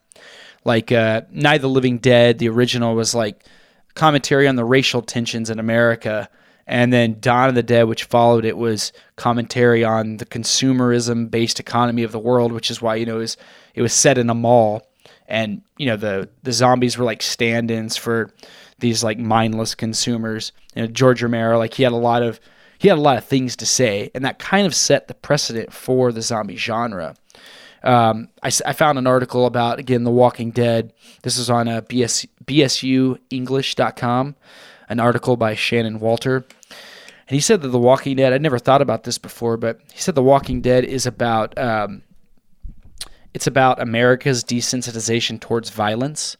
Like uh, Night of the Living Dead, the original was like commentary on the racial tensions in America, and then Dawn of the Dead, which followed it, was commentary on the consumerism-based economy of the world, which is why you know it was it was set in a mall, and you know the the zombies were like stand-ins for these like mindless consumers. You know, George Romero, like he had a lot of he had a lot of things to say, and that kind of set the precedent for the zombie genre. Um, I, I found an article about again The Walking Dead. This is on uh, BS, BSUEnglish.com, an article by Shannon Walter, and he said that The Walking Dead. I never thought about this before, but he said The Walking Dead is about um, it's about America's desensitization towards violence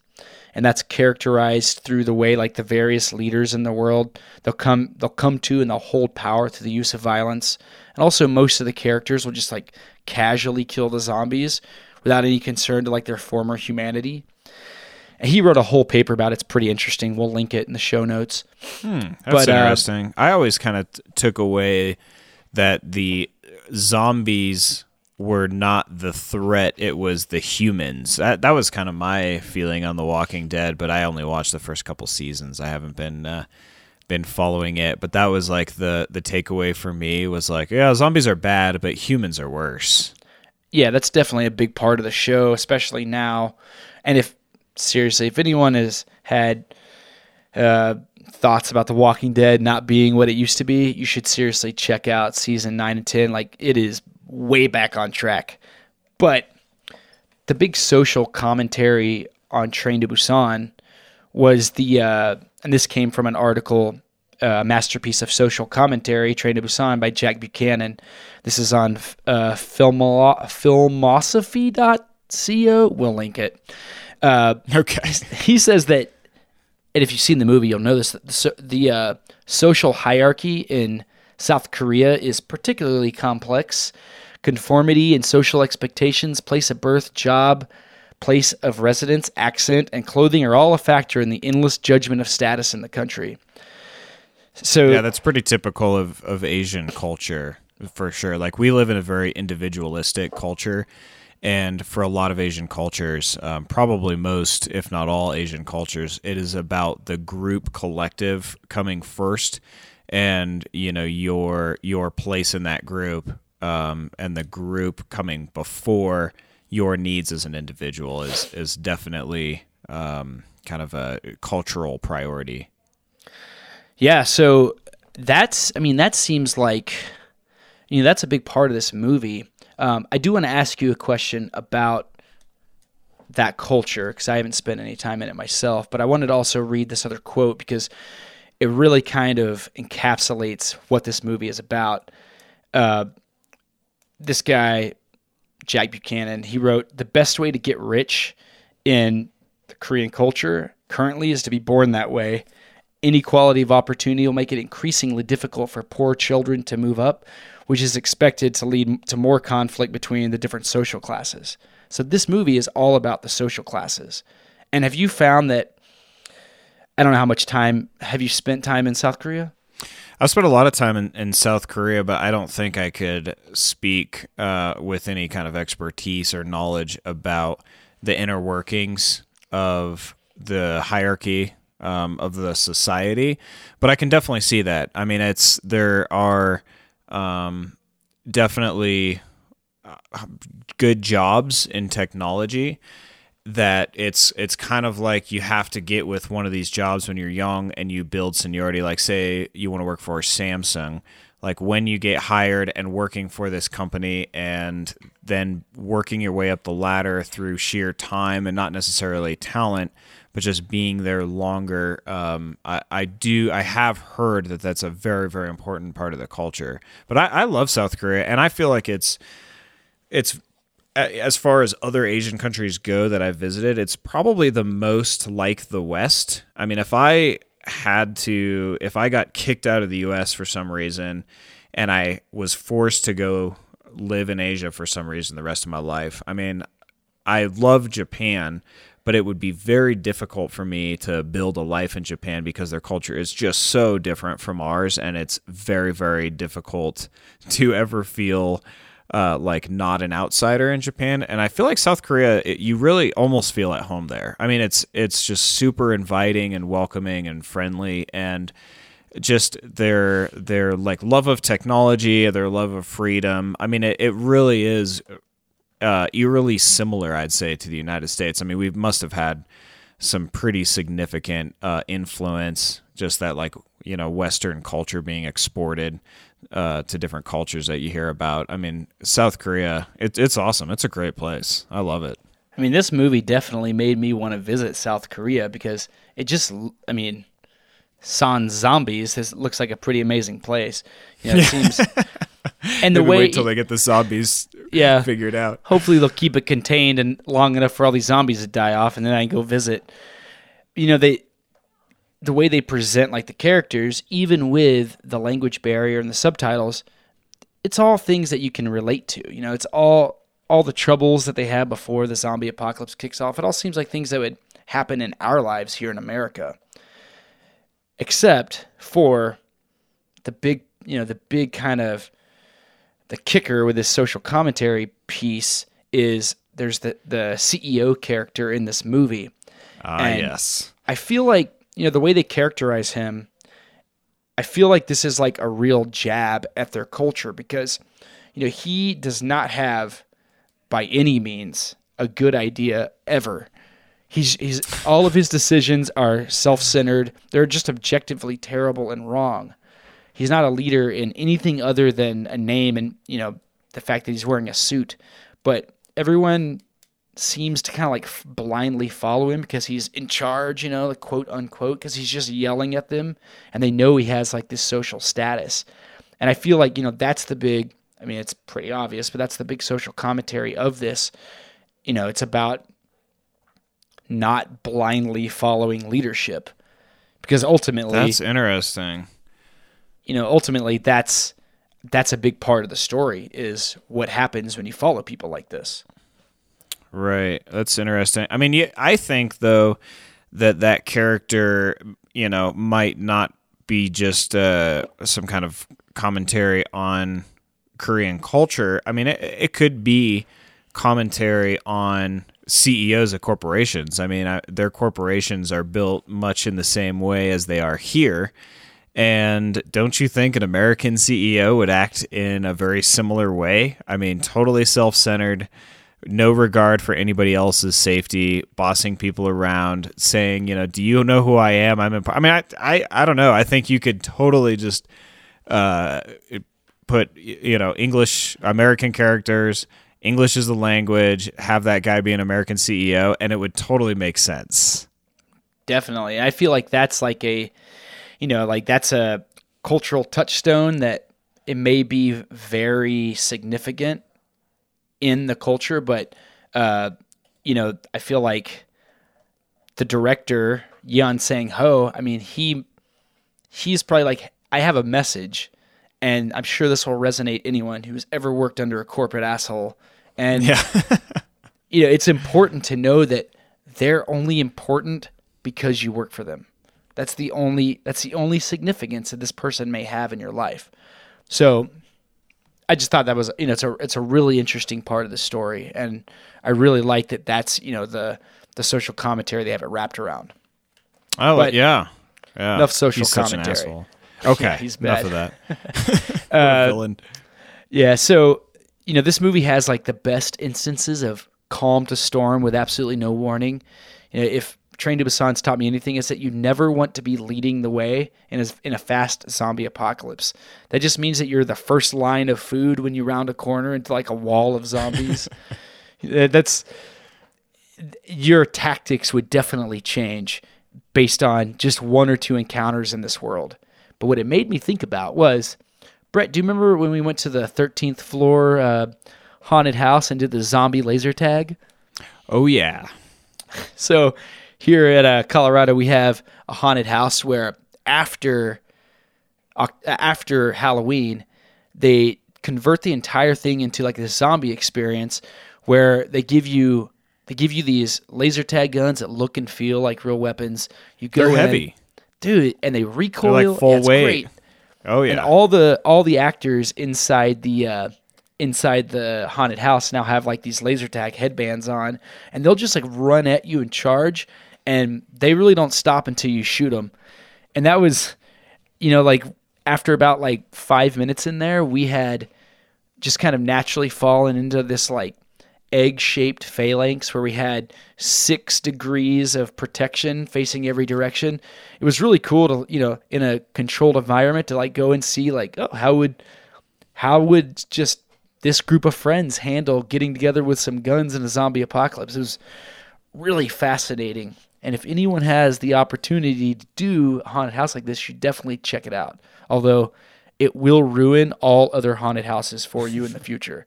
and that's characterized through the way like the various leaders in the world they'll come they'll come to and they'll hold power through the use of violence and also most of the characters will just like casually kill the zombies without any concern to like their former humanity and he wrote a whole paper about it it's pretty interesting we'll link it in the show notes That's But, uh, interesting. I always kind of t- took away that the zombies were not the threat; it was the humans. That that was kind of my feeling on The Walking Dead, but I only watched the first couple seasons. I haven't been. Uh, been following it, but that was like the the takeaway for me was like, yeah, zombies are bad, but humans are worse. yeah, that's definitely a big part of the show, especially now. And if seriously, if anyone has had uh, thoughts about The Walking Dead not being what it used to be, you should seriously check out season nine and ten. Like it is way back on track. But the big social commentary on Train to Busan was the, uh, and this came from an article, uh, masterpiece of social commentary, Train to Busan by Jack Buchanan. This is on uh, filmo- filmosophy.co. We'll link it. Uh, Okay. [laughs] he says that, and if you've seen the movie, you'll notice that the, the uh, social hierarchy in South Korea is particularly complex. Conformity and social expectations, place of birth, job, place of residence, accent, and clothing are all a factor in the endless judgment of status in the country. So, Yeah, that's pretty typical of, of Asian culture for sure. Like we live in a very individualistic culture, and for a lot of Asian cultures, um, probably most, if not all, Asian cultures, it is about the group collective coming first, and you know your your place in that group, um, and the group coming before your needs as an individual is is definitely um, kind of a cultural priority. Yeah, so that's I mean that seems like you know that's a big part of this movie. Um, I do want to ask you a question about that culture because I haven't spent any time in it myself, but I wanted to also read this other quote because it really kind of encapsulates what this movie is about. Uh, this guy, Jack Buchanan, he wrote the best way to get rich in the Korean culture currently is to be born that way inequality of opportunity will make it increasingly difficult for poor children to move up, which is expected to lead to more conflict between the different social classes. So this movie is all about the social classes. And have you found that I don't know how much time have you spent time in South Korea? I've spent a lot of time in, in South Korea, but I don't think I could speak uh, with any kind of expertise or knowledge about the inner workings of the hierarchy um, of the society. But I can definitely see that. I mean, it's there are um, definitely uh, good jobs in technology that it's it's kind of like you have to get with one of these jobs when you're young and you build seniority. Like say you want to work for Samsung like when you get hired and working for this company and then working your way up the ladder through sheer time and not necessarily talent but just being there longer um, I, I do i have heard that that's a very very important part of the culture. But I, I love south korea and i feel like it's it's as far as other Asian countries go that I've visited, it's probably the most like the West. I mean, if I had to, if I got kicked out of the US for some reason and I was forced to go live in Asia for some reason the rest of my life, I mean, I love Japan, but it would be very difficult for me to build a life in Japan because their culture is just so different from ours, and it's very, very difficult to ever feel uh, like not an outsider in Japan. And I feel like South Korea, it, you really almost feel at home there. I mean, it's it's just super inviting and welcoming and friendly and just their their like love of technology, their love of freedom. I mean, it, it really is uh, eerily similar, I'd say, to the United States. I mean, we must have had some pretty significant uh, influence, just that like you know Western culture being exported uh, to different cultures that you hear about. I mean, South Korea, it, it's awesome. It's a great place. I love it. I mean, this movie definitely made me want to visit South Korea because it just, I mean, Sans Zombies this looks like a pretty amazing place. You know, it seems, [laughs] and the Maybe way, wait till they get the zombies yeah, figured out. hopefully they'll keep it contained and long enough for all these zombies to die off, and then I can go visit. You know, they, the way they present like the characters, even with the language barrier and the subtitles, it's all things that you can relate to. You know, it's all all the troubles that they had before the zombie apocalypse kicks off. It all seems like things that would happen in our lives here in America. Except for the big, you know, the big kind of the kicker with this social commentary piece is there's the the CEO character in this movie. Ah, And yes. I feel like you know the way they characterize him. I feel like this is like a real jab at their culture because you know he does not have by any means a good idea ever. He's he's all of his decisions are self-centered. They're just objectively terrible and wrong. He's not a leader in anything other than a name and you know the fact that he's wearing a suit. But everyone seems to kind of like f- blindly follow him because he's in charge, you know, like quote unquote, because he's just yelling at them and they know he has like this social status. And I feel like, you know, that's the big, I mean, it's pretty obvious, but that's the big social commentary of this. You know, it's about not blindly following leadership because ultimately, That's interesting. you know, ultimately that's that's a big part of the story is what happens when you follow people like this. Right. That's interesting. I mean, I think though that that character, you know, might not be just uh, some kind of commentary on Korean culture. I mean, it, it could be commentary on CEOs of corporations. I mean, I, their corporations are built much in the same way as they are here. And don't you think an American CEO would act in a very similar way? I mean, totally self centered, no regard for anybody else's safety, bossing people around, saying, you know, do you know who I am? I'm. Imp-. I mean, I, I, I don't know. I think you could totally just uh, put, you know, English American characters. English is the language. Have that guy be an American CEO, and it would totally make sense. Definitely. I feel like that's like a, you know, like that's a cultural touchstone that it may be very significant in the culture, but, uh, you know, I feel like the director, Yeon Sang Ho, I mean, he, he's probably like, I have a message and I'm sure this will resonate anyone who's ever worked under a corporate asshole. And, yeah. [laughs] you know, it's important to know that they're only important because you work for them. That's the only that's the only significance that this person may have in your life. So I just thought that was you know it's a it's a really interesting part of the story and I really like that that's you know the the social commentary they have it wrapped around. Oh But- yeah, yeah. Enough social He's commentary. an asshole. [laughs] Okay, he's enough of that. [laughs] A uh, villain. Yeah, so you know this movie has like the best instances of calm to storm with absolutely no warning. You know, if Train to Busan's taught me anything, is that you never want to be leading the way in a, in a fast zombie apocalypse. That just means that you're the first line of food when you round a corner into like a wall of zombies. [laughs] Uh, That's your tactics would definitely change based on just one or two encounters in this world. But what it made me think about was Brett, do you remember when we went to the 13th floor uh, haunted house and did the zombie laser tag? Oh yeah. [laughs] So here at uh, Colorado, we have a haunted house where after Oc- after Halloween, they convert the entire thing into like this zombie experience where they give you they give you these laser tag guns that look and feel like real weapons. You go They're heavy. dude, and they recoil. They're like full it's weight. great Oh yeah. and all the all the actors inside the uh, inside the haunted house now have like these laser tag headbands on, and they'll just like run at you and charge, and they really don't stop until you shoot them. And that was, you know, like after about like five minutes in there, we had just kind of naturally fallen into this like egg shaped phalanx where we had six degrees of protection facing every direction. It was really cool to, you know, in a controlled environment to like go and see like, oh, how would how would just this group of friends handle getting together with some guns in a zombie apocalypse? It was really fascinating. And if anyone has the opportunity to do a haunted house like this, you should definitely check it out. Although it will ruin all other haunted houses for you in the future.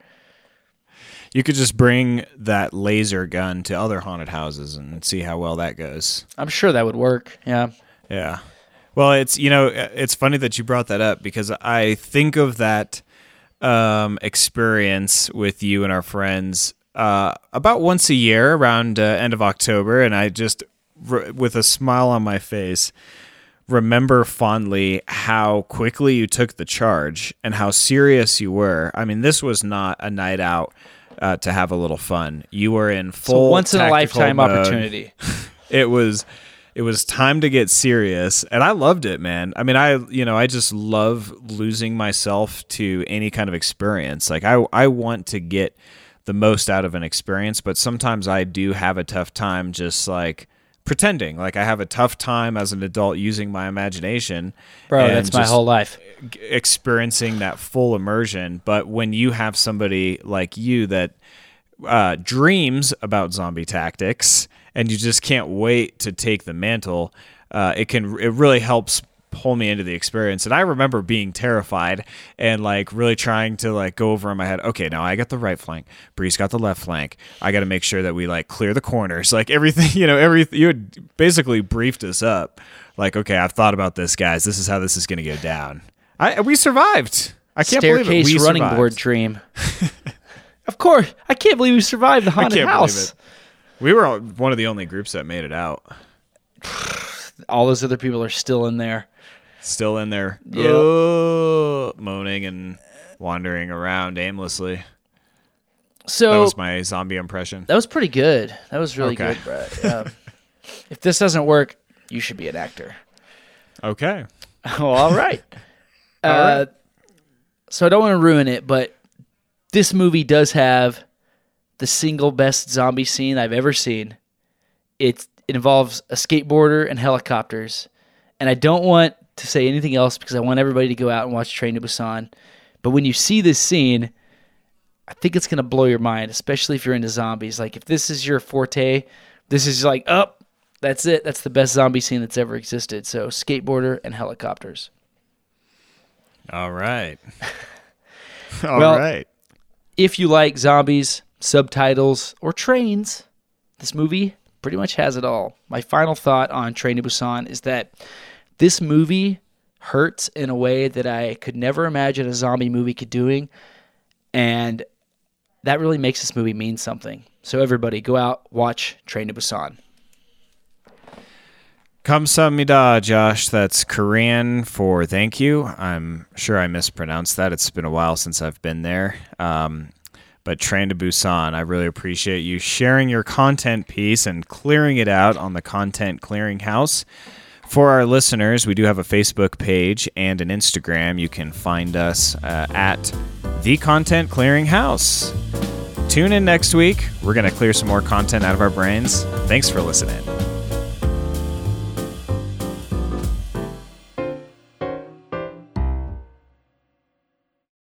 you could just bring that laser gun to other haunted houses and see how well that goes. I'm sure that would work. Yeah. Yeah. Well, it's you know it's funny that you brought that up because I think of that um, experience with you and our friends uh, about once a year around uh, end of October, and I just r- with a smile on my face remember fondly how quickly you took the charge and how serious you were. I mean, this was not a night out uh, to have a little fun. You were in full once in a lifetime mode. opportunity. [laughs] It was it was time to get serious and I loved it, man. I mean, I you know, I just love losing myself to any kind of experience. Like I I want to get the most out of an experience, but sometimes I do have a tough time just like pretending. Like I have a tough time as an adult using my imagination. Bro, that's my whole life. experiencing that full immersion. But when you have somebody like you that uh, dreams about zombie tactics and you just can't wait to take the mantle, uh, it can it really helps pull me into the experience. And I remember being terrified and like really trying to like go over in my head. Okay, now I got the right flank. Bree's got the left flank. I got to make sure that we like clear the corners. [laughs] Like everything, you know, every you had basically briefed us up. Like, okay, I've thought about this, guys. This is how this is going to go down. I we survived. I can't believe it. We survived. Staircase running survived. board dream. [laughs] of course, I can't believe we survived the I haunted can't house. believe it. We were one of the only groups that made it out. [sighs] All those other people are still in there. Still in there, Yeah. "Oh," moaning and wandering around aimlessly. So That was my zombie impression. That was pretty good. That was really Okay. good, Brett. Um, [laughs] if this doesn't work, you should be an actor. Okay. [laughs] [laughs] all right. uh, So I don't want to ruin it, but this movie does have the single best zombie scene I've ever seen. It involves a skateboarder and helicopters, and I don't want to say anything else because I want everybody to go out and watch Train to Busan. But when you see this scene, I think it's gonna blow your mind, especially if you're into zombies. Like if this is your forte, this is like up. that's it. That's the best zombie scene that's ever existed. So skateboarder and helicopters. All right. [laughs] All right. Well- If you like zombies, subtitles, or trains, this movie pretty much has it all. My final thought on Train to Busan is that this movie hurts in a way that I could never imagine a zombie movie could doing, and that really makes this movie mean something. So everybody, go out, watch Train to Busan. Kamsamnida, Josh. That's Korean for thank you. I'm sure I mispronounced that. It's been a while since I've been there. Um, but Train to Busan, I really appreciate you sharing your content piece and clearing it out on the Content Clearinghouse. For our listeners, we do have a Facebook page and an Instagram. You can find us uh, at The Content Clearinghouse. Tune in next week. We're going to clear some more content out of our brains. Thanks for listening.